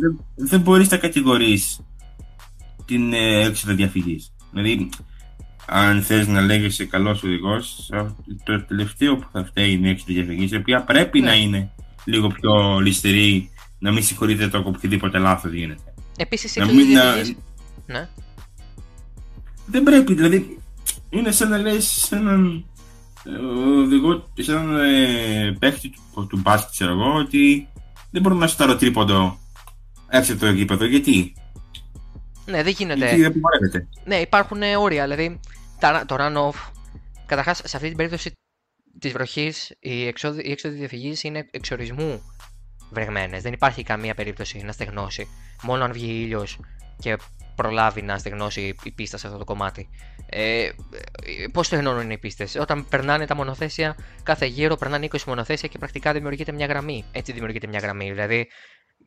δεν, δεν μπορείς να κατηγορείς την ε, έξοδο διαφυγής. Δηλαδή, αν θες να λέγεσαι καλός οδηγός, το τελευταίο που θα φταίει είναι η έξοδο διαφυγής, η οποία πρέπει Ναι. να είναι λίγο πιο ληστηρή, να μην συγχωρείτε το από οποιοδήποτε λάθος γίνεται. Επίσης, η Να έξοδος μην να- διαφυγής- Ναι. Δεν πρέπει, δηλαδή, είναι σαν να λες σε έναν ε, οδηγό, σε έναν ε, παίχτη του, του μπάσκετ, ξέρω εγώ, ότι δεν μπορώ να σουτάρω τρίποντο έξω από το γήπεδο. Γιατί, ναι, δεν γίνεται. γιατί δεν απαγορεύεται. Ναι, υπάρχουν ε, όρια. Δηλαδή, τα- το run-off. Καταρχάς, σε αυτή την περίπτωση της βροχής, οι έξοδοι, οι έξοδοι διαφυγής είναι εξορισμού βρεγμένες. Δεν υπάρχει καμία περίπτωση να στεγνώσει. Μόνο αν βγει ήλιος και προλάβει να στεγνώσει η πίστα σε αυτό το κομμάτι. Ε, Πώς στεγνώνουν οι πίστες, Όταν περνάνε τα μονοθέσια, κάθε γύρο περνάνε 20 μονοθέσια και πρακτικά δημιουργείται μια γραμμή. Έτσι δημιουργείται μια γραμμή. Δηλαδή,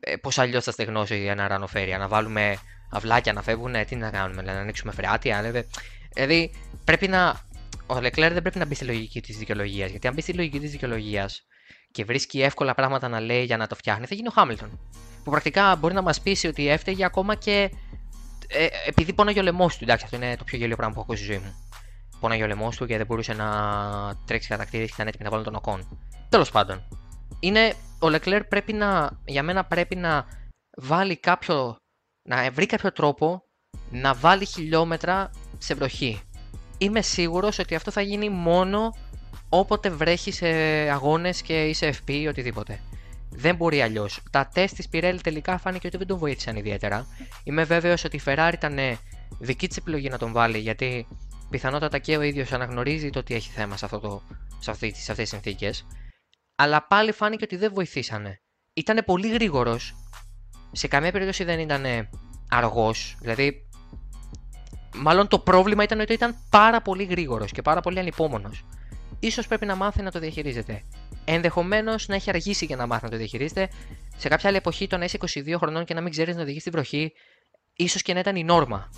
ε, πώς αλλιώς θα στεγνώσει ένα ρανοφέρια, να βάλουμε αυλάκια να φεύγουν, τι να κάνουμε, δηλαδή, να ανοίξουμε φρεάτια. Δηλαδή, δηλαδή πρέπει να ο Λεκλέρ δεν πρέπει να μπει στη λογική της δικαιολογίας. Γιατί αν μπει στη λογική της δικαιολογίας και βρίσκει εύκολα πράγματα να λέει για να το φτιάχνει, θα γίνει ο Χάμιλτον. Που πρακτικά μπορεί να μας πείσει ότι έφταιγε ακόμα και ε, επειδή πόναγε ο λαιμό του. Εντάξει, αυτό είναι το πιο γελίο πράγμα που έχω ακούσει στη ζωή μου. Πόναγε ο λαιμό του και δεν μπορούσε να τρέξει κατακτήρι και ήταν έτοιμοι να βάλουν τον Οκόν. Τέλος πάντων. Είναι, ο Λεκλέρ πρέπει να, για μένα πρέπει να βάλει κάποιο, να βρει κάποιο τρόπο να βάλει χιλιόμετρα σε βροχή. Είμαι σίγουρος ότι αυτό θα γίνει μόνο όποτε βρέχει σε αγώνες και είσαι FP ή οτιδήποτε. Δεν μπορεί αλλιώς. Τα τεστ της Pirelli τελικά φάνηκε ότι δεν τον βοήθησαν ιδιαίτερα. Είμαι βέβαιος ότι η Ferrari ήταν δική της επιλογή να τον βάλει γιατί πιθανότατα και ο ίδιος αναγνωρίζει το ότι έχει θέμα σε, αυτό το, σε, αυτή, σε αυτές τις συνθήκες. Αλλά πάλι φάνηκε ότι δεν βοηθήσανε. Ήταν πολύ γρήγορος. Σε καμία περίπτωση δεν ήταν αργός. Δηλαδή, μάλλον το πρόβλημα ήταν ότι ήταν πάρα πολύ γρήγορος και πάρα πολύ ανυπόμονος. Σω πρέπει να μάθει να το διαχειρίζεται. Ενδεχομένως να έχει αργήσει για να μάθει να το διαχειρίζεται. Σε κάποια άλλη εποχή το να είσαι 22 χρονών και να μην ξέρεις να οδηγείς στην βροχή, ίσως και να ήταν η νόρμα.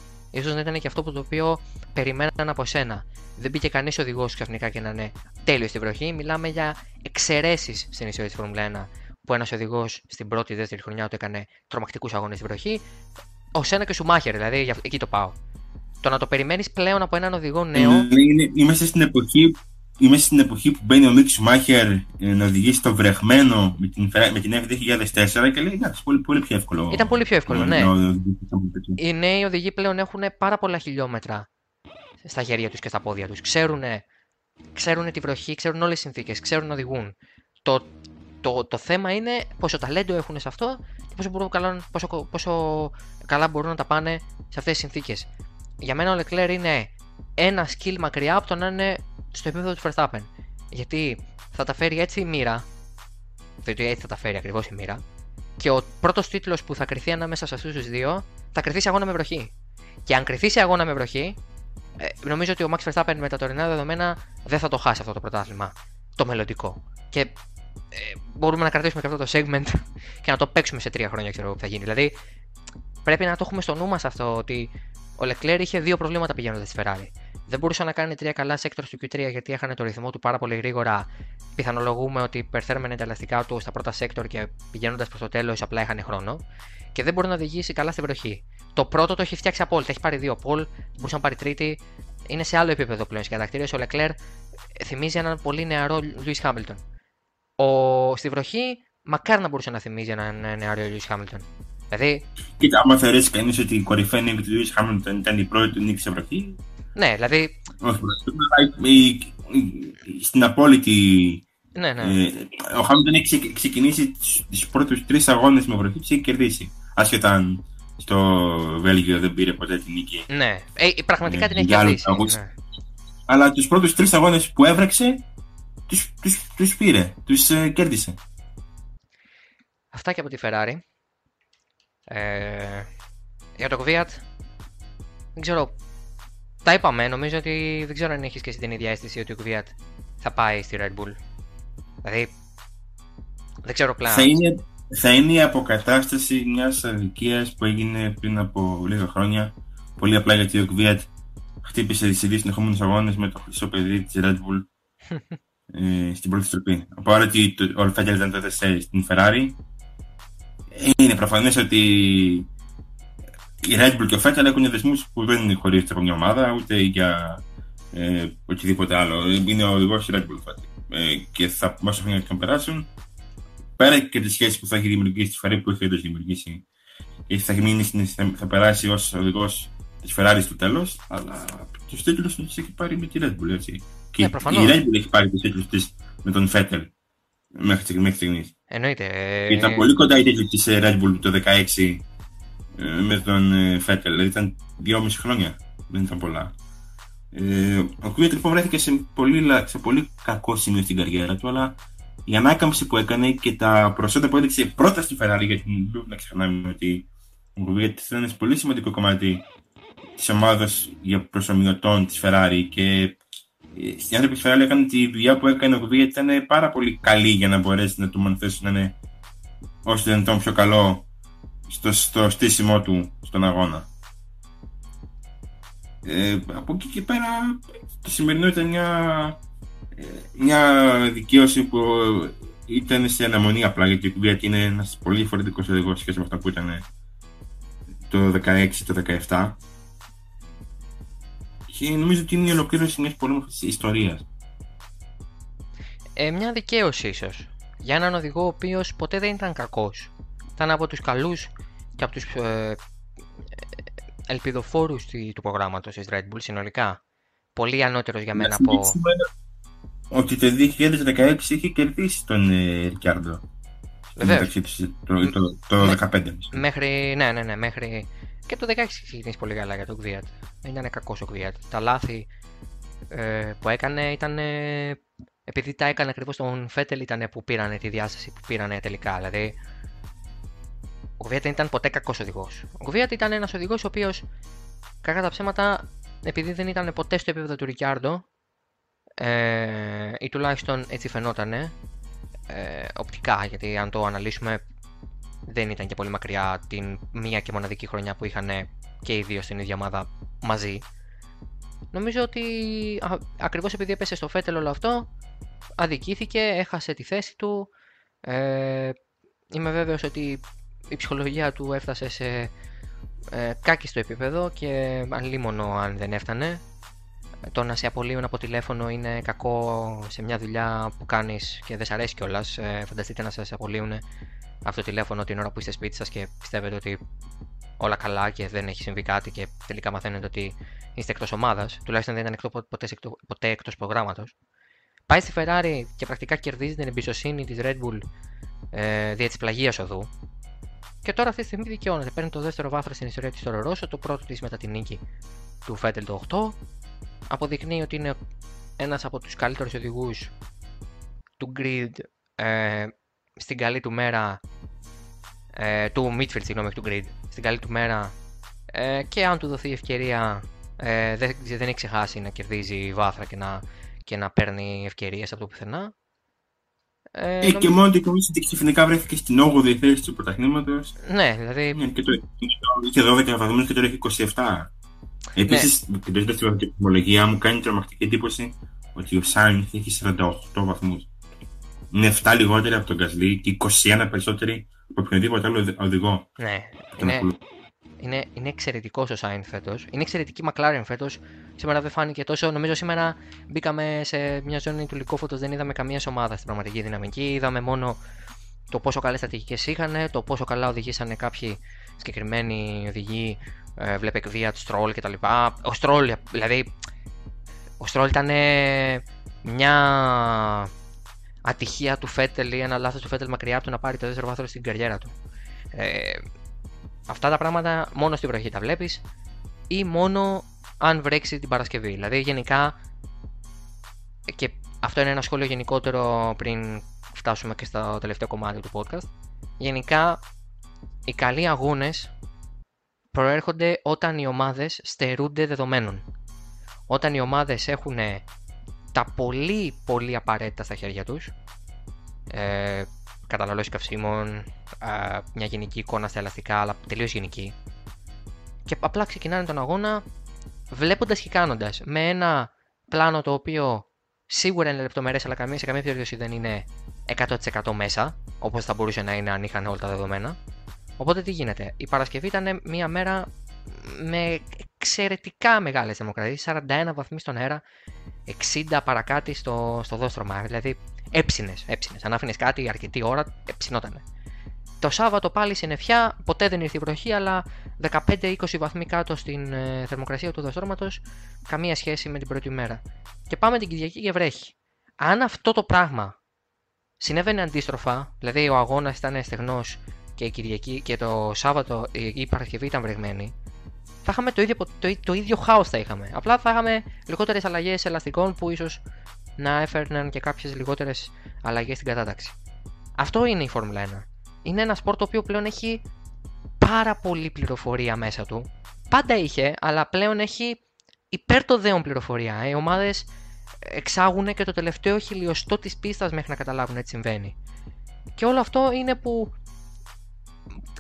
σω να ήταν και αυτό που το οποίο περιμέναν από σένα. Δεν μπήκε κανείς οδηγός ξαφνικά και να είναι τέλειος στη βροχή. Μιλάμε για εξαιρέσεις στην ιστορία της Φόρμουλα 1. Που ένας οδηγός στην πρώτη ή δεύτερη χρονιά του έκανε τρομακτικούς αγώνες στη βροχή. Ω ένα και σου μάχερ, δηλαδή εκεί το πάω. Το να το περιμένεις πλέον από έναν οδηγό νέο. Είμαστε στην εποχή Είμαι στην εποχή που μπαίνει ο Μίξ Σουμάχερ να οδηγήσει το βρεχμένο με την, με την F2004 και λέει εντάξει, πολύ, πολύ πιο εύκολο. Ήταν πολύ πιο εύκολο, ναι. Οι νέοι οδηγοί πλέον έχουν πάρα πολλά χιλιόμετρα στα χέρια τους και στα πόδια τους. Ξέρουν, ξέρουν τη βροχή, ξέρουν όλες τις συνθήκες, ξέρουν να οδηγούν. Το, το, το θέμα είναι πόσο ταλέντο έχουν σε αυτό και πόσο, μπορούν, πόσο, πόσο καλά μπορούν να τα πάνε σε αυτές τις συνθήκες. Για μένα ο Leclerc είναι ένα skill μακριά από το να είναι στο επίπεδο του Verstappen. Γιατί θα τα φέρει έτσι η μοίρα. Διότι έτσι θα τα φέρει ακριβώς η μοίρα. Και ο πρώτος τίτλος που θα κρυθεί ανάμεσα σε αυτούς τους δύο θα κρυθεί σε αγώνα με βροχή. Και αν κρυθεί σε αγώνα με βροχή, ε, νομίζω ότι ο Max Verstappen με τα τωρινά δεδομένα δεν θα το χάσει αυτό το πρωτάθλημα. Το μελλοντικό. Και ε, μπορούμε να κρατήσουμε και αυτό το segment και να το παίξουμε σε τρία χρόνια, ξέρω που θα γίνει. Δηλαδή, πρέπει να το έχουμε στο νου μας αυτό ότι ο Leclerc είχε δύο προβλήματα πηγαίνοντας στη Ferrari. Δεν μπορούσε να κάνει τρία καλά sectors του Q3 γιατί έχανε το ρυθμό του πάρα πολύ γρήγορα. Πιθανολογούμε ότι υπερθέρμενε τα ελαστικά του στα πρώτα sector και πηγαίνοντας προς το τέλος απλά είχαν χρόνο. Και δεν μπορεί να οδηγήσει καλά στη βροχή. Το πρώτο το έχει φτιάξει απόλυτα. Έχει πάρει δύο πόλ, μπορούσε να πάρει τρίτη. Είναι σε άλλο επίπεδο πλέον. Σε κατακτήριο ο Leclerc θυμίζει έναν πολύ νεαρό Lewis Hamilton. Ο... Στη βροχή, μακάρι να μπορούσε να θυμίζει έναν νεαρό Lewis Hamilton. Δηλαδή... Κοίτα, άμα θεωρήσει κανείς ότι η κορυφαία νίκη του Lewis Hamilton ήταν η πρώτη νίκη σε βροχή, ναι, δηλαδή. Στην απόλυτη. Ναι, ναι. Ε, ο Χάμιλτον έχει ξεκινήσει του πρώτου τρεις αγώνες με βροχή και έχει κερδίσει. Άσχετα αν στο Βέλγιο δεν πήρε ποτέ την νίκη. Ναι, ε, πραγματικά ε, την έχει κερδίσει. Ναι. Αλλά τους πρώτους τρεις αγώνες που έβρεξε, τους πήρε, τους ε, κέρδισε. Αυτά και από τη Ferrari. Ε, για το Kvyat, δεν ξέρω τα είπαμε, νομίζω ότι δεν ξέρω αν έχεις και εσύ την ίδια αίσθηση ότι ο Κουβιάτ θα πάει στη Red Bull. Δηλαδή, δεν ξέρω πλέον. Θα είναι, θα είναι η αποκατάσταση μιας αδικίας που έγινε πριν από λίγα χρόνια. Πολύ απλά γιατί ο Κουβιάτ χτύπησε σε δύο συνεχόμενου αγώνες με το χρυσό παιδί της Red Bull ε, στην πρώτη στροφή. Παρότι ο Φέτελ ήταν τότε στην Ferrari, είναι προφανές ότι η Red Bull και ο Vettel έχουν δεσμούς που δεν είναι χωρί από μια ομάδα ούτε για ε, οτιδήποτε άλλο. Είναι ο οδηγός της Red Bull Ε, και θα, όσο χρόνια θα περάσουν, πέρα και τις σχέσεις που θα έχει δημιουργήσει τη Ferrari που έχει όντω δημιουργήσει και θα, μείνει, θα, θα περάσει ως οδηγός της Ferrari στο τέλος, αλλά τους τίτλους τους έχει πάρει με τη Red Bull. Έτσι. Και ναι, η Red Bull έχει πάρει τους τίτλους της με τον Vettel μέχρι στιγμής. Εννοείται. Ήταν πολύ κοντά η τίτλη της Red Bull το 2016 ε, με τον ε, Φέτελ. Δηλαδή ήταν δυόμιση χρόνια. Δεν ήταν πολλά. Ε, ο Κούβιτ λοιπόν βρέθηκε σε πολύ, σε πολύ κακό σημείο στην καριέρα του, αλλά η ανάκαμψη που έκανε και τα προσόντα που έδειξε πρώτα στη Ferrari, γιατί δεν να ξεχνάμε ότι ο Κούβιτ ήταν ένα πολύ σημαντικό κομμάτι της ομάδας για προσωμιωτών της Ferrari και στην άνθρωποι τη Ferrari έκανε ότι η δουλειά που έκανε ο Κούβιτ ήταν πάρα πολύ καλή για να μπορέσει να του μανθέσει να είναι όσο δυνατόν πιο καλό στο, στο στήσιμό του στον αγώνα. Ε, από εκεί και πέρα το σημερινό ήταν μια, ε, μια δικαίωση που ήταν σε αναμονή απλά γιατί η Κουβιάτ είναι ένας πολύ διαφορετικό οδηγός σχέση με αυτά που ήταν το 16 το 17 και νομίζω ότι είναι η ολοκλήρωση μιας πολύ ιστορίας. Ε, μια δικαίωση ίσως. Για έναν οδηγό ο οποίος ποτέ δεν ήταν κακός. Ήταν από τους καλούς και από τους ε, ελπιδοφόρους του προγράμματος της Red Bull συνολικά. Πολύ ανώτερος για μένα από. Ότι το 2016 είχε κερδίσει τον ε, Ρικιάρντο. Βεβαίως. Το, το, το, 2015. Μέχρι, ναι, ναι, ναι, μέχρι. Και το 16 ξεκίνησε πολύ καλά για τον Κβιάτ. Δεν ήταν κακός ο Κβιάτ. Τα λάθη ε, που έκανε ήταν. επειδή τα έκανε ακριβώς τον Φέτελ, ήταν που πήρανε τη διάσταση που πήρανε τελικά. Δηλαδή, ο Κβιάτ δεν ήταν ποτέ κακός οδηγός. Ο Κβιάτ ήταν ένας οδηγός ο οποίος, κακά τα ψέματα, επειδή δεν ήταν ποτέ στο επίπεδο του Ρικιάρντο, ε, ή τουλάχιστον έτσι φαινόταν ε, οπτικά, γιατί αν το αναλύσουμε δεν ήταν και πολύ μακριά την μία και μοναδική χρονιά που είχαν και οι δύο στην ίδια ομάδα μαζί. Νομίζω ότι α, ακριβώς επειδή έπεσε στο Φέτελ όλο αυτό, αδικήθηκε, έχασε τη θέση του. Ε, είμαι βέβαιος ότι η ψυχολογία του έφτασε σε ε, κάκιστο επίπεδο και αλλήμωνο αν δεν έφτανε το να σε απολύουν από τηλέφωνο είναι κακό σε μια δουλειά που κάνεις και δεν σ' αρέσει κιόλας. Ε, φανταστείτε να σας απολύουν αυτό το τηλέφωνο την ώρα που είστε σπίτι σας και πιστεύετε ότι όλα καλά και δεν έχει συμβεί κάτι και τελικά μαθαίνετε ότι είστε εκτός ομάδας. Τουλάχιστον δεν ήταν εκτό, ποτέ, ποτέ εκτός προγράμματος. Πάει στη Ferrari και πρακτικά κερδίζει την εμπιστοσύνη της Red Bull ε, δια της πλαγίας οδού. Και τώρα αυτή τη στιγμή δικαιώνεται. Παίρνει το δεύτερο βάθρο στην ιστορία της στο Ρώσο, το πρώτο της μετά την νίκη του Φέτελ το 8 αποδεικνύει ότι είναι ένας από τους καλύτερους οδηγούς του grid ε, στην καλή του μέρα ε, του Midfield, συγγνώμη, του grid στην καλή του μέρα. Ε, και αν του δοθεί ευκαιρία ε, δεν, δεν έχει ξεχάσει να κερδίζει βάθρα και να, και να παίρνει ευκαιρίες από το πουθενά ε, ε, και μόνο το οικονομικό ότι ξαφνικά βρέθηκε στην 8η θέση του πρωταθλήματος. Ναι, δηλαδή. Ναι, και το, είχε 12 βαθμούς και τώρα έχει 27. Επίσης, ναι. κοιτώντα τη βαθμολογία μου, κάνει τρομακτική εντύπωση ότι ο Σάινθ έχει 48 βαθμούς. Είναι 7 λιγότεροι από τον Γκασλί και 21 περισσότεροι από οποιονδήποτε άλλο οδηγό. Ναι, είναι, είναι, είναι εξαιρετικός ο Σάινθ φέτος. Είναι εξαιρετική Μακλάρεν φέτος. Σήμερα δεν φάνηκε τόσο. Νομίζω σήμερα μπήκαμε σε μια ζώνη του λικόφωτο. Δεν είδαμε καμία ομάδα στην πραγματική δυναμική. Είδαμε μόνο το πόσο καλές στρατηγικές είχαν, το πόσο καλά οδηγήσαν κάποιοι συγκεκριμένοι οδηγοί ε, βλέπε εκβία Στρόλ και τα λοιπά. Ο Στρόλ, δηλαδή, ο Στρόλ ήταν μια ατυχία του Φέτελ ή ένα λάθος του Φέτελ μακριά από το να πάρει το δεύτερο βάθρο στην καριέρα του. Ε, αυτά τα πράγματα μόνο στην βροχή τα βλέπεις ή μόνο αν βρέξει την Παρασκευή. Δηλαδή γενικά και αυτό είναι ένα σχόλιο γενικότερο πριν φτάσουμε και στο τελευταίο κομμάτι του podcast. Γενικά οι καλοί αγώνες προέρχονται όταν οι ομάδες στερούνται δεδομένων. Όταν οι ομάδες έχουν τα πολύ πολύ απαραίτητα στα χέρια τους, ε, καταναλώσει καυσίμων, ε, μια γενική εικόνα στα ελαστικά, αλλά τελείως γενική, και απλά ξεκινάνε τον αγώνα βλέποντας και κάνοντας, με ένα πλάνο το οποίο σίγουρα είναι λεπτομερές, αλλά σε καμία περίπτωση δεν είναι 100% μέσα, όπως θα μπορούσε να είναι αν είχαν όλα τα δεδομένα, Οπότε τι γίνεται; Η Παρασκευή ήταν μια μέρα με εξαιρετικά μεγάλες δημοκρατίε. 41 βαθμοί στον αέρα, 60 παρακάτι στο, στο δόστρωμα. Δηλαδή έψινες, έψινες. Αν άφηνες κάτι αρκετή ώρα, έψινότανε. Το Σάββατο πάλι συννεφιά, ποτέ δεν ήρθε η βροχή, αλλά 15-20 βαθμοί κάτω στην ε, θερμοκρασία του δοστρώματο, καμία σχέση με την πρώτη μέρα. Και πάμε την Κυριακή και βρέχει. Αν αυτό το πράγμα συνέβαινε αντίστροφα, δηλαδή ο αγώνας ήταν στεγνός και η Κυριακή και το Σάββατο η Παρασκευή ήταν βρεγμένη, θα είχαμε το ίδιο, το, το ίδιο χάος θα είχαμε. Απλά θα είχαμε λιγότερες αλλαγές ελαστικών που ίσως να έφερναν και κάποιες λιγότερες αλλαγές στην κατάταξη. Αυτό είναι η Φόρμουλα 1. Είναι ένα σπορ το οποίο πλέον έχει πάρα πολύ πληροφορία μέσα του. Πάντα είχε, αλλά πλέον έχει υπέρ το δέον πληροφορία. Οι ομάδες εξάγουν και το τελευταίο χιλιοστό της πίστας μέχρι να καταλάβουν τι συμβαίνει. Και όλο αυτό είναι που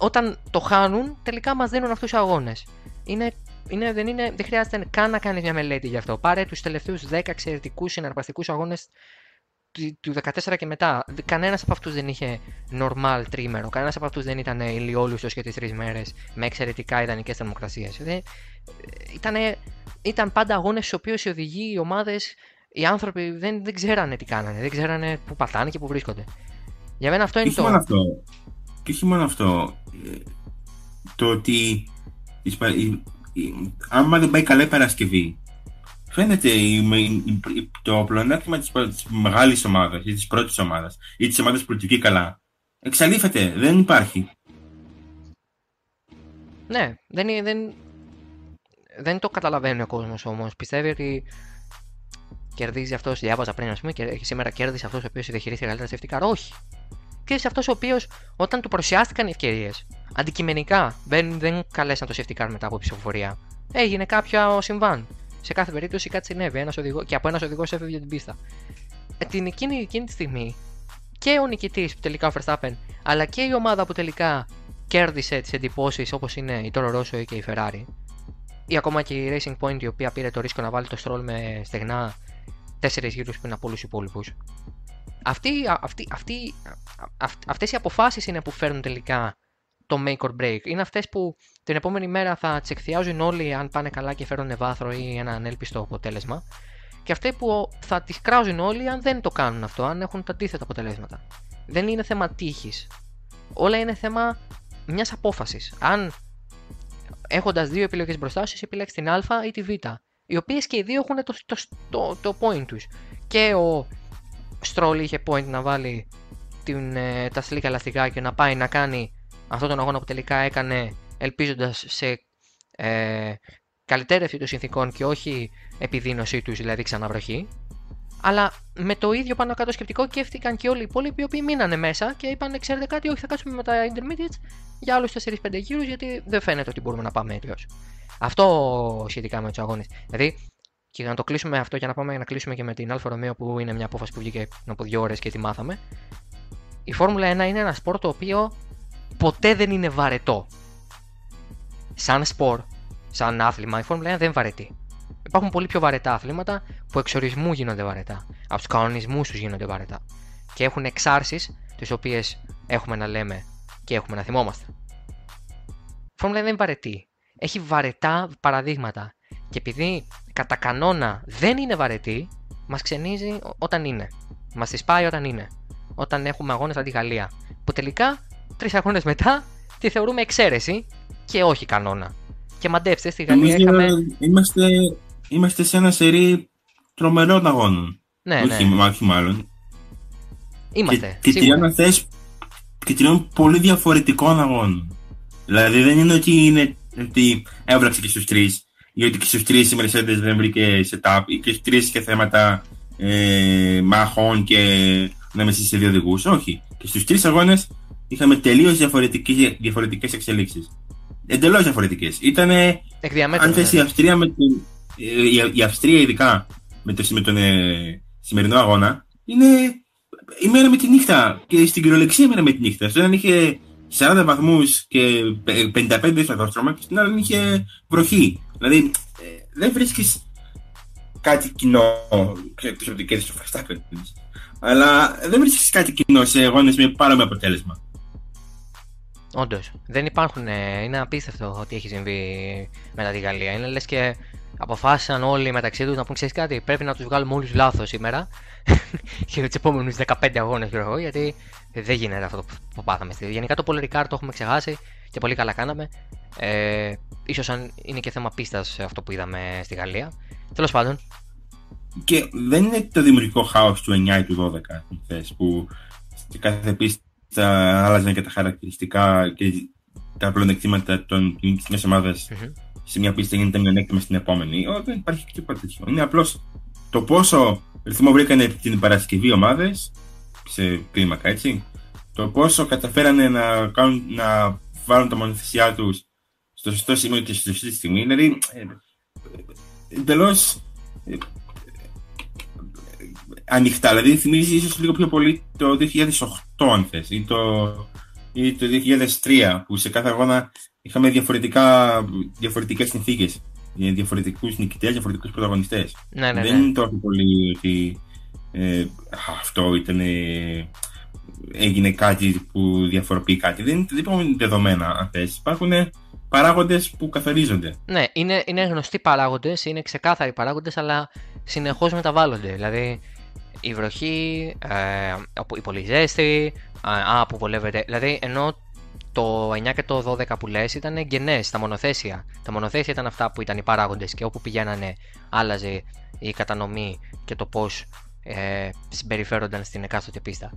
όταν το χάνουν, τελικά μας δίνουν αυτούς του αγώνες. Είναι είναι, δεν, είναι, δεν χρειάζεται καν να κάνεις μια μελέτη γι' αυτό. Πάρε τους τελευταίους 10 εξαιρετικούς συναρπαστικούς αγώνες του 14 και μετά. Κανένας από αυτούς δεν είχε normal τρίμερο. Κανένας από αυτούς δεν ήταν ηλιόλουστο για τις τρεις μέρες με εξαιρετικά ιδανικές θερμοκρασίες. Ήταν πάντα αγώνες στους οποίους οι οδηγοί, οι ομάδες, οι άνθρωποι δεν, δεν ξέρανε τι κάνανε. Δεν ξέρανε πού πατάνε και πού βρίσκονται. Για μένα αυτό είναι το. Μόνο αυτό. Και όχι μόνο αυτό. Ε, το ότι. Άμα δεν πάει καλά η Παρασκευή, φαίνεται το πλεονέκτημα της, της μεγάλης ομάδας ή της πρώτης ομάδας ή της ομάδας που λειτουργεί καλά εξαλείφεται, δεν υπάρχει. Ναι, δεν, δεν, δεν το καταλαβαίνει ο κόσμος όμως. Πιστεύει ότι κερδίζει αυτός, διάβαζα πριν ας πούμε, και σήμερα κέρδισε αυτός ο οποίος διαχειρίστηκε καλύτερα safety car. Όχι. Και σε αυτός ο οποίος όταν του παρουσιάστηκαν οι ευκαιρίες, αντικειμενικά δεν, δεν καλέσαν το safety car μετά από ψηφοφορία. Έγινε κάποια συμβάν σε κάθε περίπτωση κάτι συνέβη ένας οδηγό, και από ένας οδηγός έφευγε την πίστα. Ε, την εκείνη, εκείνη τη στιγμή και ο νικητής που τελικά ο Verstappen, αλλά και η ομάδα που τελικά κέρδισε τις εντυπώσεις όπως είναι η Toro Rosso ή και η Ferrari, ή ακόμα και η Racing Point η οποία πήρε το ρίσκο να βάλει το Stroll με στεγνά 4 γύρους πριν από όλους τους υπόλοιπους. Αυτοί, αυτοί, αυτοί, αυτές οι αποφάσεις είναι που φέρνουν τελικά το make or break. Είναι αυτές που την επόμενη μέρα θα τις εκθιάζουν όλοι αν πάνε καλά και φέρουν βάθρο ή ένα ανέλπιστο αποτέλεσμα. Και αυτέ που θα τις κράζουν όλοι αν δεν το κάνουν αυτό, αν έχουν τα αντίθετα αποτελέσματα. Δεν είναι θέμα τύχης. Όλα είναι θέμα μιας απόφασης. Αν έχοντας δύο επιλογές μπροστά σου, επιλέξεις την Α ή τη Β. Οι οποίες και οι δύο έχουν το, το, το, το point τους. Και ο Στρόλ είχε point να βάλει την, ε, τα σλίκα ελαστικά και να πάει να κάνει αυτόν τον αγώνα που τελικά έκανε ελπίζοντας σε ε, καλυτέρευση των συνθήκων και όχι επιδείνωσή τους, δηλαδή ξαναβροχή. Αλλά με το ίδιο πάνω κάτω σκεπτικό σκέφτηκαν και όλοι οι υπόλοιποι οι οποίοι μείνανε μέσα και είπαν: Ξέρετε κάτι, όχι, θα κάτσουμε με τα intermediates για άλλους 4-5 γύρους γιατί δεν φαίνεται ότι μπορούμε να πάμε έτοιμο. Αυτό σχετικά με τους αγώνες. Δηλαδή, και για να το κλείσουμε αυτό, για να πάμε να κλείσουμε και με την Alfa Romeo που είναι μια απόφαση που βγήκε πριν από δύο ώρες και τη μάθαμε. Η Φόρμουλα 1 είναι ένα σπορ το οποίο ποτέ δεν είναι βαρετό. Σαν σπορ, σαν άθλημα, η Φόρμουλα 1 δεν είναι βαρετή. Υπάρχουν πολύ πιο βαρετά αθλήματα που εξορισμού γίνονται βαρετά. Από τους κανονισμούς τους γίνονται βαρετά. Και έχουν εξάρσεις τις οποίες έχουμε να λέμε και έχουμε να θυμόμαστε. Η Φόρμουλα 1 δεν είναι βαρετή. Έχει βαρετά παραδείγματα. Και επειδή κατά κανόνα δεν είναι βαρετή, μας ξενίζει όταν είναι. Μας τη πάει όταν είναι. Όταν έχουμε αγώνες αντί Γαλλία. Που τελικά τρεις αγώνες μετά τη θεωρούμε εξαίρεση και όχι κανόνα. Και μαντέψτε, στη Γαλλία είχαμε. Είμαστε, είμαστε σε ένα σερί τρομερών αγώνων. Ναι, όχι, ναι. όχι μάλλον. Είμαστε. Και, και τριών και τριών πολύ διαφορετικών αγώνων. Δηλαδή δεν είναι ότι, είναι, ότι έβραξε και στους τρεις, ή ότι και στους τρεις η Mercedes δεν βρήκε setup, ή και στους τρεις είχε θέματα ε, μάχων και να είμαι σε δύο οδηγούς. Όχι. Και στους τρεις αγώνες είχαμε τελείως διαφορετικέ εξελίξεις. Εντελώς διαφορετικές. Ήταν. Αν θες η Αυστρία με την. Η, η Αυστρία ειδικά με, το, με τον ε, σημερινό αγώνα είναι η μέρα με τη νύχτα. Και στην κυριολεξία η μέρα με τη νύχτα. Στο έναν είχε 40 βαθμούς και 55 στο στρώμα και στην άλλη είχε βροχή. Δηλαδή ε, δεν βρίσκεις κάτι κοινό. Ξέρω ότι κέρδισε το Verstappen. Αλλά δεν βρίσκεις κάτι κοινό σε αγώνε με παρόμοιο αποτέλεσμα. Όντως. Δεν υπάρχουν. Ε, είναι απίστευτο ότι έχει συμβεί μετά τη Γαλλία. Είναι λες και αποφάσισαν όλοι μεταξύ τους να πούν: Ξέρεις κάτι, πρέπει να τους βγάλουμε όλους λάθος σήμερα για τους επόμενους 15 αγώνες, ξέρω γιατί δεν γίνεται αυτό που πάθαμε. Γενικά το Polar Ricard το έχουμε ξεχάσει και πολύ καλά κάναμε. Ε, ίσως αν είναι και θέμα πίστας αυτό που είδαμε στη Γαλλία. Τέλος πάντων. Και δεν είναι το δημιουργικό χάος του 9 ή του 12 που σε κάθε πίστα θα άλλαζαν και τα χαρακτηριστικά και τα πλεονεκτήματα των μια ομάδα mm-hmm. σε μια πίστα γίνεται μειονέκτημα στην επόμενη. Ό, δεν υπάρχει τίποτα τέτοιο. Είναι απλώς το πόσο ρυθμό βρήκανε την Παρασκευή ομάδες σε κλίμακα έτσι. Το πόσο καταφέρανε να, κάνουν, να βάλουν τα μονοθεσιά τους στο σωστό σημείο και στη σωστή στιγμή. Δηλαδή, ε, εντελώς ε, ανοιχτά. Δηλαδή θυμίζει ίσως λίγο πιο πολύ το 2008 αν θες ή το, ή το 2003 που σε κάθε αγώνα είχαμε διαφορετικά, διαφορετικές συνθήκες για διαφορετικούς νικητές, διαφορετικούς πρωταγωνιστές. Ναι, ναι, Δεν ναι. είναι τόσο πολύ ότι ε, αυτό ήταν. ε, έγινε κάτι που διαφοροποιεί κάτι. Δεν, δεν υπάρχουν δεδομένα αν θες. Υπάρχουν παράγοντες που καθορίζονται. Ναι, είναι, είναι γνωστοί παράγοντες, είναι ξεκάθαροι παράγοντες, αλλά συνεχώς μεταβάλλονται. Δηλαδή, η βροχή, ε, η πολύ ζέστη, α, α, που βολεύεται. Δηλαδή, ενώ το 9 και το 12 που λες ήταν γεννέ, τα μονοθέσια. Τα μονοθέσια ήταν αυτά που ήταν οι παράγοντες και όπου πηγαίνανε, άλλαζε η κατανομή και το πώς ε, συμπεριφέρονταν στην εκάστοτε πίστα.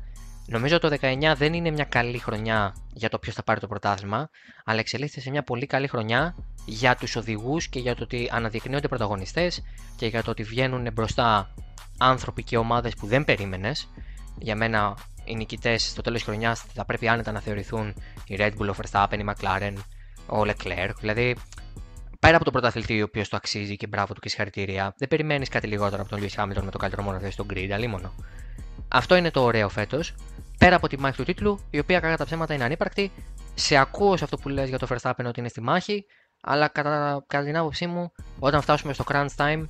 Νομίζω το 19 δεν είναι μια καλή χρονιά για το ποιος θα πάρει το πρωτάθλημα, αλλά εξελίχθηκε σε μια πολύ καλή χρονιά για τους οδηγούς και για το ότι αναδεικνύονται πρωταγωνιστές και για το ότι βγαίνουν μπροστά άνθρωποι και ομάδες που δεν περίμενες. Για μένα, οι νικητές στο τέλος της χρονιάς θα πρέπει άνετα να θεωρηθούν η Red Bull, ο Verstappen, η McLaren, ο Leclerc. Δηλαδή, πέρα από τον πρωταθλητή ο οποίος το αξίζει και μπράβο του και συγχαρητήρια, δεν περιμένεις κάτι λιγότερο από τον Lewis Hamilton με το καλύτερο μονοθέσιο στον grid, αλίμονο. Αυτό είναι το ωραίο φέτος. Πέρα από τη μάχη του τίτλου, η οποία κατά τα ψέματα είναι ανύπαρκτη, σε ακούω σε αυτό που λες για το Verstappen ότι είναι στη μάχη, αλλά κατά, κατά την άποψή μου, όταν φτάσουμε στο crunch time,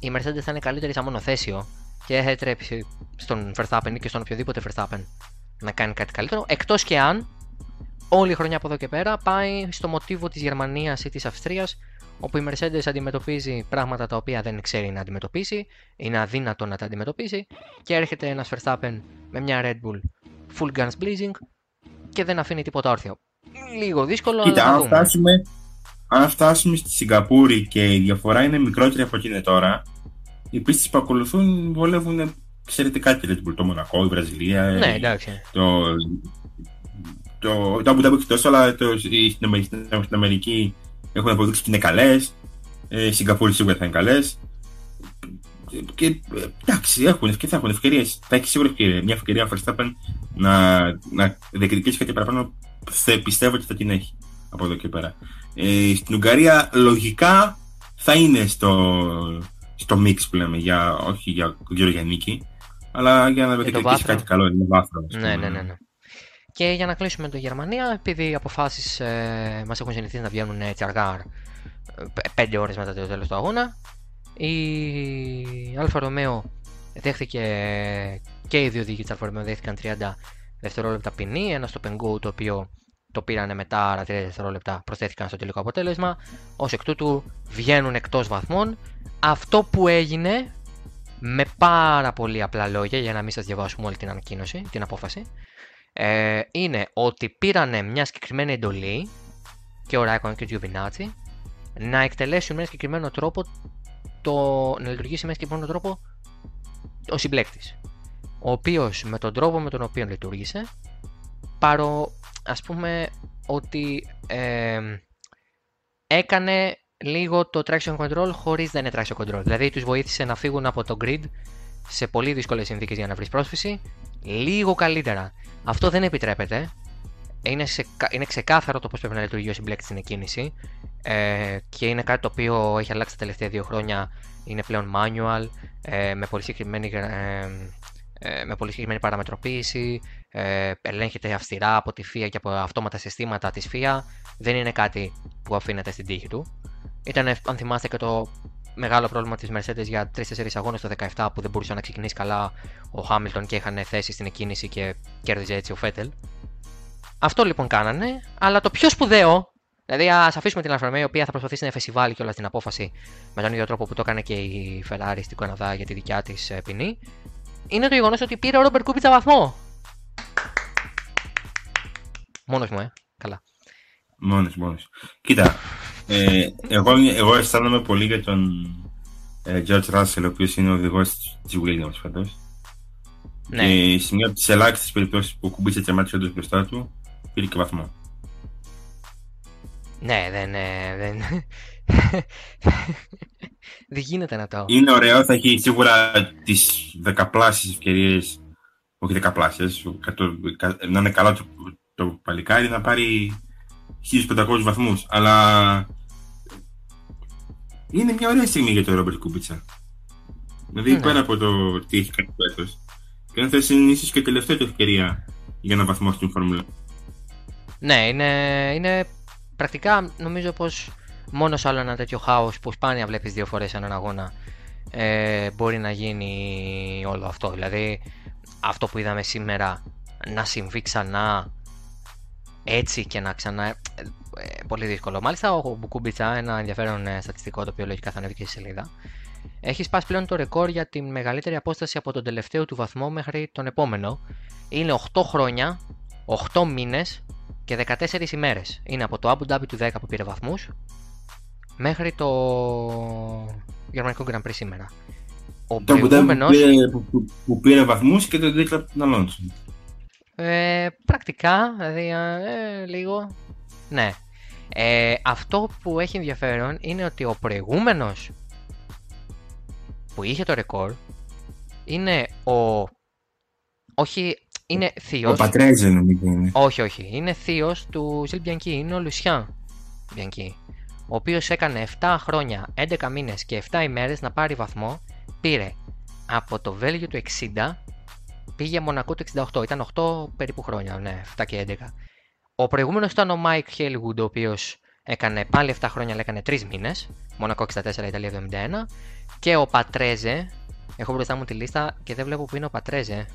η Mercedes θα είναι καλύτερη σαν μονοθέσιο και δεν θα επιτρέψει στον Verstappen ή και στον οποιοδήποτε Verstappen να κάνει κάτι καλύτερο, εκτός και αν όλη η χρονιά από εδώ και πέρα πάει στο μοτίβο της Γερμανίας ή της Αυστρίας, όπου η Mercedes αντιμετωπίζει πράγματα τα οποία δεν ξέρει να αντιμετωπίσει, είναι αδύνατο να τα αντιμετωπίσει, και έρχεται ένας Verstappen με μια Red Bull full guns blazing και δεν αφήνει τίποτα όρθιο. Λίγο δύσκολο, Κοίτα, αλλά θα αν δούμε. φτάσουμε, αν φτάσουμε στη Σιγκαπούρη και η διαφορά είναι μικρότερη από ό,τι είναι τώρα, οι πίστες που ακολουθούν βολεύουν εξαιρετικά τη Red Bull. Το Μονακό, η Βραζιλία, Ναι, η- εντάξει. το, το, το Abu Dhabi εκτός, αλλά το, η- στην, Αμερική, στην Αμερική έχουν αποδείξει ότι είναι καλές. Ε, η Σιγκαπούρη σίγουρα θα είναι καλές. Και ε, εντάξει, έχουν και θα έχουν ευκαιρίες. Θα έχει σίγουρα ευκαιρία. Μια ευκαιρία ο Verstappen να, να διεκδικήσει κάτι παραπάνω. Θε, πιστεύω ότι θα την έχει από εδώ και πέρα. Ε, στην Ουγγαρία λογικά θα είναι στο, στο mix που λέμε, για, όχι για, για, για νίκη, αλλά για να διεκδικήσει βάθρο. κάτι καλό, είναι βάθρο. ας Ναι, πούμε. ναι, ναι, ναι. Και για να κλείσουμε το Γερμανία, επειδή οι αποφάσεις ε, μας έχουν συνηθίσει να βγαίνουν έτσι αργά, 5 ώρες μετά το τέλος του αγώνα, η Alfa Romeo δέχθηκε και οι δύο οδηγοί της Alfa Romeo δέχτηκαν 30 δευτερόλεπτα ποινή. Ένα stop and go το οποίο το πήρανε μετά, άρα 30 δευτερόλεπτα προσθέθηκαν στο τελικό αποτέλεσμα. Ως εκ τούτου βγαίνουν εκτός βαθμών. Αυτό που έγινε με πάρα πολύ απλά λόγια για να μην σας διαβάσουμε όλη την ανακοίνωση, την απόφαση ε, είναι ότι πήρανε μια συγκεκριμένη εντολή και ο Ράικον και ο Γιουβινάτσι να εκτελέσουν με ένα συγκεκριμένο τρόπο το, να λειτουργήσει με ένα συγκεκριμένο τρόπο ο συμπλέκτης ο οποίος με τον τρόπο με τον οποίο λειτουργήσε παρό, ας πούμε ότι ε, έκανε λίγο το traction control χωρίς να είναι traction control. Δηλαδή τους βοήθησε να φύγουν από το grid σε πολύ δύσκολες συνθήκες για να βρεις πρόσφυση λίγο καλύτερα. Αυτό δεν επιτρέπεται. Είναι, σε, είναι ξεκάθαρο το πώς πρέπει να λειτουργεί ο συμπλέκτης στην εκκίνηση ε, και είναι κάτι το οποίο έχει αλλάξει τα τελευταία δύο χρόνια. Είναι πλέον manual ε, με πολύ συγκεκριμένη ε, ε, με πολύ συγκεκριμένη παραμετροποίηση, ε, ελέγχεται αυστηρά από τη FIA και από αυτόματα συστήματα της FIA. Δεν είναι κάτι που αφήνεται στην τύχη του. Ήταν, αν θυμάστε, και το μεγάλο πρόβλημα της Mercedes για 3-4 αγώνες το 17 που δεν μπορούσε να ξεκινήσει καλά ο Hamilton και είχαν θέση στην εκκίνηση και κέρδιζε έτσι ο Φέτελ. Αυτό λοιπόν κάνανε, αλλά το πιο σπουδαίο, δηλαδή ας αφήσουμε την Αλφα η οποία θα προσπαθήσει να εφεσιβάλει και όλα την απόφαση με τον ίδιο τρόπο που το έκανε και η Ferrari στην Καναδά για τη δικιά της ποινή, είναι το γεγονός ότι πήρε ο Ρόμπερ Κούπιτσα βαθμό. Μόνος μου, ε. Καλά. Μόνος, μόνος. Κοίτα, ε, εγώ, εγώ αισθάνομαι πολύ για τον ε, George Russell, ο οποίος είναι ο οδηγός της Williams φέτος. Ναι. Και σε μια από τις ελάχιστες περιπτώσεις που κουμπίσε τερμάτισε όντως μπροστά του, πήρε και βαθμό. Ναι, δεν. ε, δεν... δεν γίνεται να το. Είναι ωραίο, θα έχει σίγουρα τις δεκαπλάσεις ευκαιρίες, όχι δεκαπλάσεις, εκατο- εκα- να είναι καλά το, το παλικάρι να πάρει 1500 βαθμούς, αλλά είναι μια ωραία στιγμή για τον Ρόμπερτ Κούμπιτσα. Δηλαδή Ναι. πέρα από το τι έχει κάνει φέτος. Και αν θες είναι ίσως και η τελευταία του ευκαιρία για ένα βαθμό στην Φόρμουλα. Ναι, είναι, είναι πρακτικά νομίζω πως Μόνος σε άλλο ένα τέτοιο χάος που σπάνια βλέπεις δύο φορές έναν αγώνα ε, μπορεί να γίνει όλο αυτό. Δηλαδή, αυτό που είδαμε σήμερα να συμβεί ξανά έτσι και να ξανά. Ε, πολύ δύσκολο. Μάλιστα, ο Μπουκούμπιτσα, ένα ενδιαφέρον ε, στατιστικό το οποίο λογικά θα ανέβει και στη σελίδα, έχει σπάσει πλέον το ρεκόρ για τη μεγαλύτερη απόσταση από τον τελευταίο του βαθμό μέχρι τον επόμενο. Είναι 8 χρόνια, 8 μήνες και 14 ημέρες. Είναι από το Abu Dhabi του 10 που πήρε βαθμούς μέχρι το γερμανικό Grand Prix σήμερα. Ο το προηγούμενος... που, πήρε, που, που πήρε βαθμούς και το δείξα από τον Αλόνσο. Ε, πρακτικά, δηλαδή ε, λίγο, ναι. Ε, αυτό που έχει ενδιαφέρον είναι ότι ο προηγούμενος που είχε το ρεκόρ είναι ο... Όχι, είναι θείος... Ο Πατρέζε νομίζω είναι. Όχι, όχι. Είναι θείος του Ζιλ Μπιανκί. Είναι ο Λουσιάν Μπιανκί. Ο οποίος έκανε 7 χρόνια, 11 μήνες και 7 ημέρες να πάρει βαθμό. Πήρε από το Βέλγιο του 60 πήγε Μονακό του 68. Ήταν 8 περίπου χρόνια, ναι, 7 και 11. Ο προηγούμενος ήταν ο Mike Hailwood, ο οποίος έκανε πάλι 7 χρόνια, αλλά έκανε 3 μήνες. Μονακό 64, Ιταλία 71. Και ο Πατρέζε. Έχω μπροστά μου τη λίστα και δεν βλέπω που είναι ο Πατρέζε.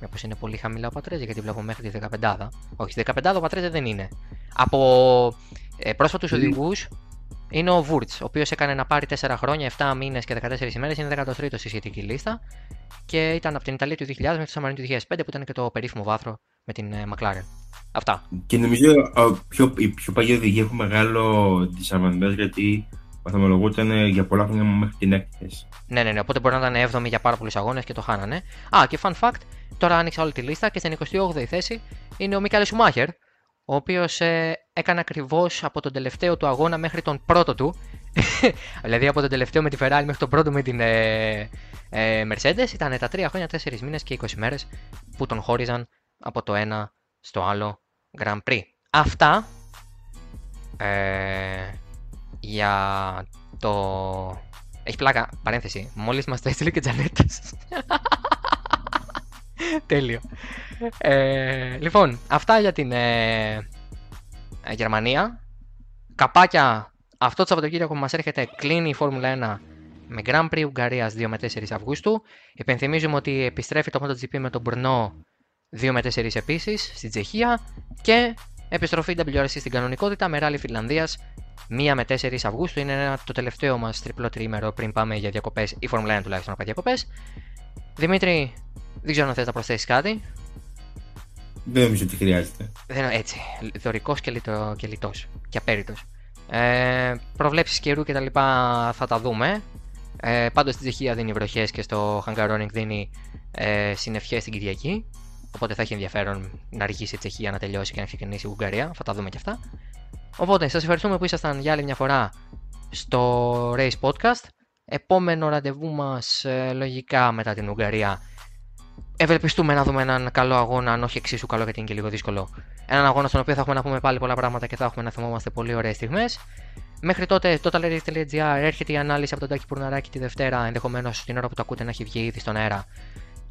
Μήπως είναι πολύ χαμηλά ο Πατρέζε, γιατί βλέπω μέχρι τη 15. Όχι, στη 15 ο Πατρέζε δεν είναι. Από ε, πρόσφατους οδηγούς είναι ο Βούρτς, ο οποίος έκανε να πάρει 4 χρόνια, 7 μήνες και 14 ημέρες. Είναι 13ο στη σχετική λίστα και ήταν από την Ιταλία του 2000 μέχρι το Σαμαρίνο του 2005 που ήταν και το περίφημο βάθρο με την ε, McLaren. Αυτά. Και νομίζω πιο, οι πιο παλιοί οδηγοί έχουν μεγάλο disadvantage γιατί βαθμολογούνταν για πολλά χρόνια μέχρι την έκτη θέση. Ναι, ναι, ναι. Οπότε μπορεί να ήταν 7η για πάρα πολλούς αγώνες και το χάνανε. Α, και fun fact, τώρα άνοιξα όλη τη λίστα και στην 28η θέση είναι ο Μίκαλε Σουμάχερ, ο οποίος ε, έκανε ακριβώς από τον τελευταίο του αγώνα μέχρι τον πρώτο του. δηλαδή από τον τελευταίο με τη Ferrari μέχρι τον πρώτο με την ε, ε, Mercedes. Ήταν τα 3 χρόνια, 4 μήνες και 20 μέρες που τον χώριζαν από το ένα στο άλλο Grand Prix. Αυτά ε, για το. Έχει πλάκα, παρένθεση. Μόλις μα το έστειλε και Τζανέτας. Τέλειο. Ε, λοιπόν, αυτά για την ε, Γερμανία. Καπάκια, αυτό το Σαββατοκύριακο που μας έρχεται κλείνει η Φόρμουλα 1 με Grand Prix Ουγγαρίας 2 με 4 Αυγούστου. Υπενθυμίζουμε ότι επιστρέφει το MotoGP με τον Μπρνό 2 με 4 επίσης στην Τσεχία και επιστροφή WRC στην κανονικότητα με ράλι Φιλανδίας 1 με 4 Αυγούστου. Είναι ένα, το τελευταίο μας τριπλό τριήμερο πριν πάμε για διακοπές, η Φόρμουλα 1 τουλάχιστον να πάει διακοπές. Δημήτρη, δεν ξέρω αν θες να προσθέσεις κάτι. Δεν νομίζω ότι χρειάζεται. Δεν, έτσι. Δωρικός και, λιτό, και λιτός. Και απέριτος. Ε, Προβλέψεις καιρού και τα λοιπά θα τα δούμε. Ε, Πάντως στην Τσεχία δίνει βροχές και στο Hungaroring δίνει ε, συνευχέ την Κυριακή. Οπότε θα έχει ενδιαφέρον να αργήσει η Τσεχία να τελειώσει και να ξεκινήσει η Ουγγαρία. Θα τα δούμε και αυτά. Οπότε σας ευχαριστούμε που ήσασταν για άλλη μια φορά στο Race Podcast. Επόμενο ραντεβού μας ε, λογικά μετά την Ουγγαρία ευελπιστούμε να δούμε έναν καλό αγώνα, αν όχι εξίσου καλό γιατί είναι και λίγο δύσκολο. Έναν αγώνα στον οποίο θα έχουμε να πούμε πάλι πολλά πράγματα και θα έχουμε να θυμόμαστε πολύ ωραίες στιγμές. Μέχρι τότε, totalrace.gr έρχεται η ανάλυση από τον Τάκη Πουρναράκη τη Δευτέρα, ενδεχομένως την ώρα που το ακούτε να έχει βγει ήδη στον αέρα.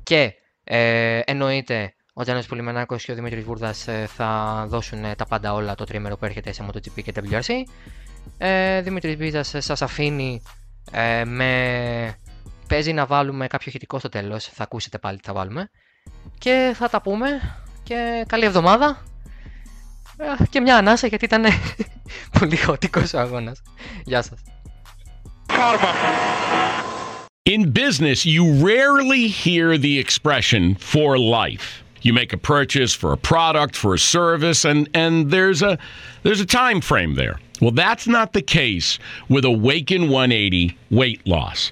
Και ε, εννοείται ο Τζάνος Πουλιμενάκο και ο Δημήτρης Βούρδας ε, θα δώσουν ε, τα πάντα όλα το τρίμερο που έρχεται σε MotoGP και WRC. Ε, Δημήτρης Μπίζας ε, σας αφήνει ε, με Παίζει να βάλουμε κάποιο ηχητικό στο τέλος, θα ακούσετε πάλι τι θα βάλουμε. Και θα τα πούμε και καλή εβδομάδα. Ε, και μια ανάσα γιατί ήταν πολύ χωτικός ο αγώνας. Γεια σας. In business, you rarely hear the expression for life. You make a purchase for a product, for a service, and, and there's a there's a time frame there. Well, that's not the case with Awaken 180 weight loss.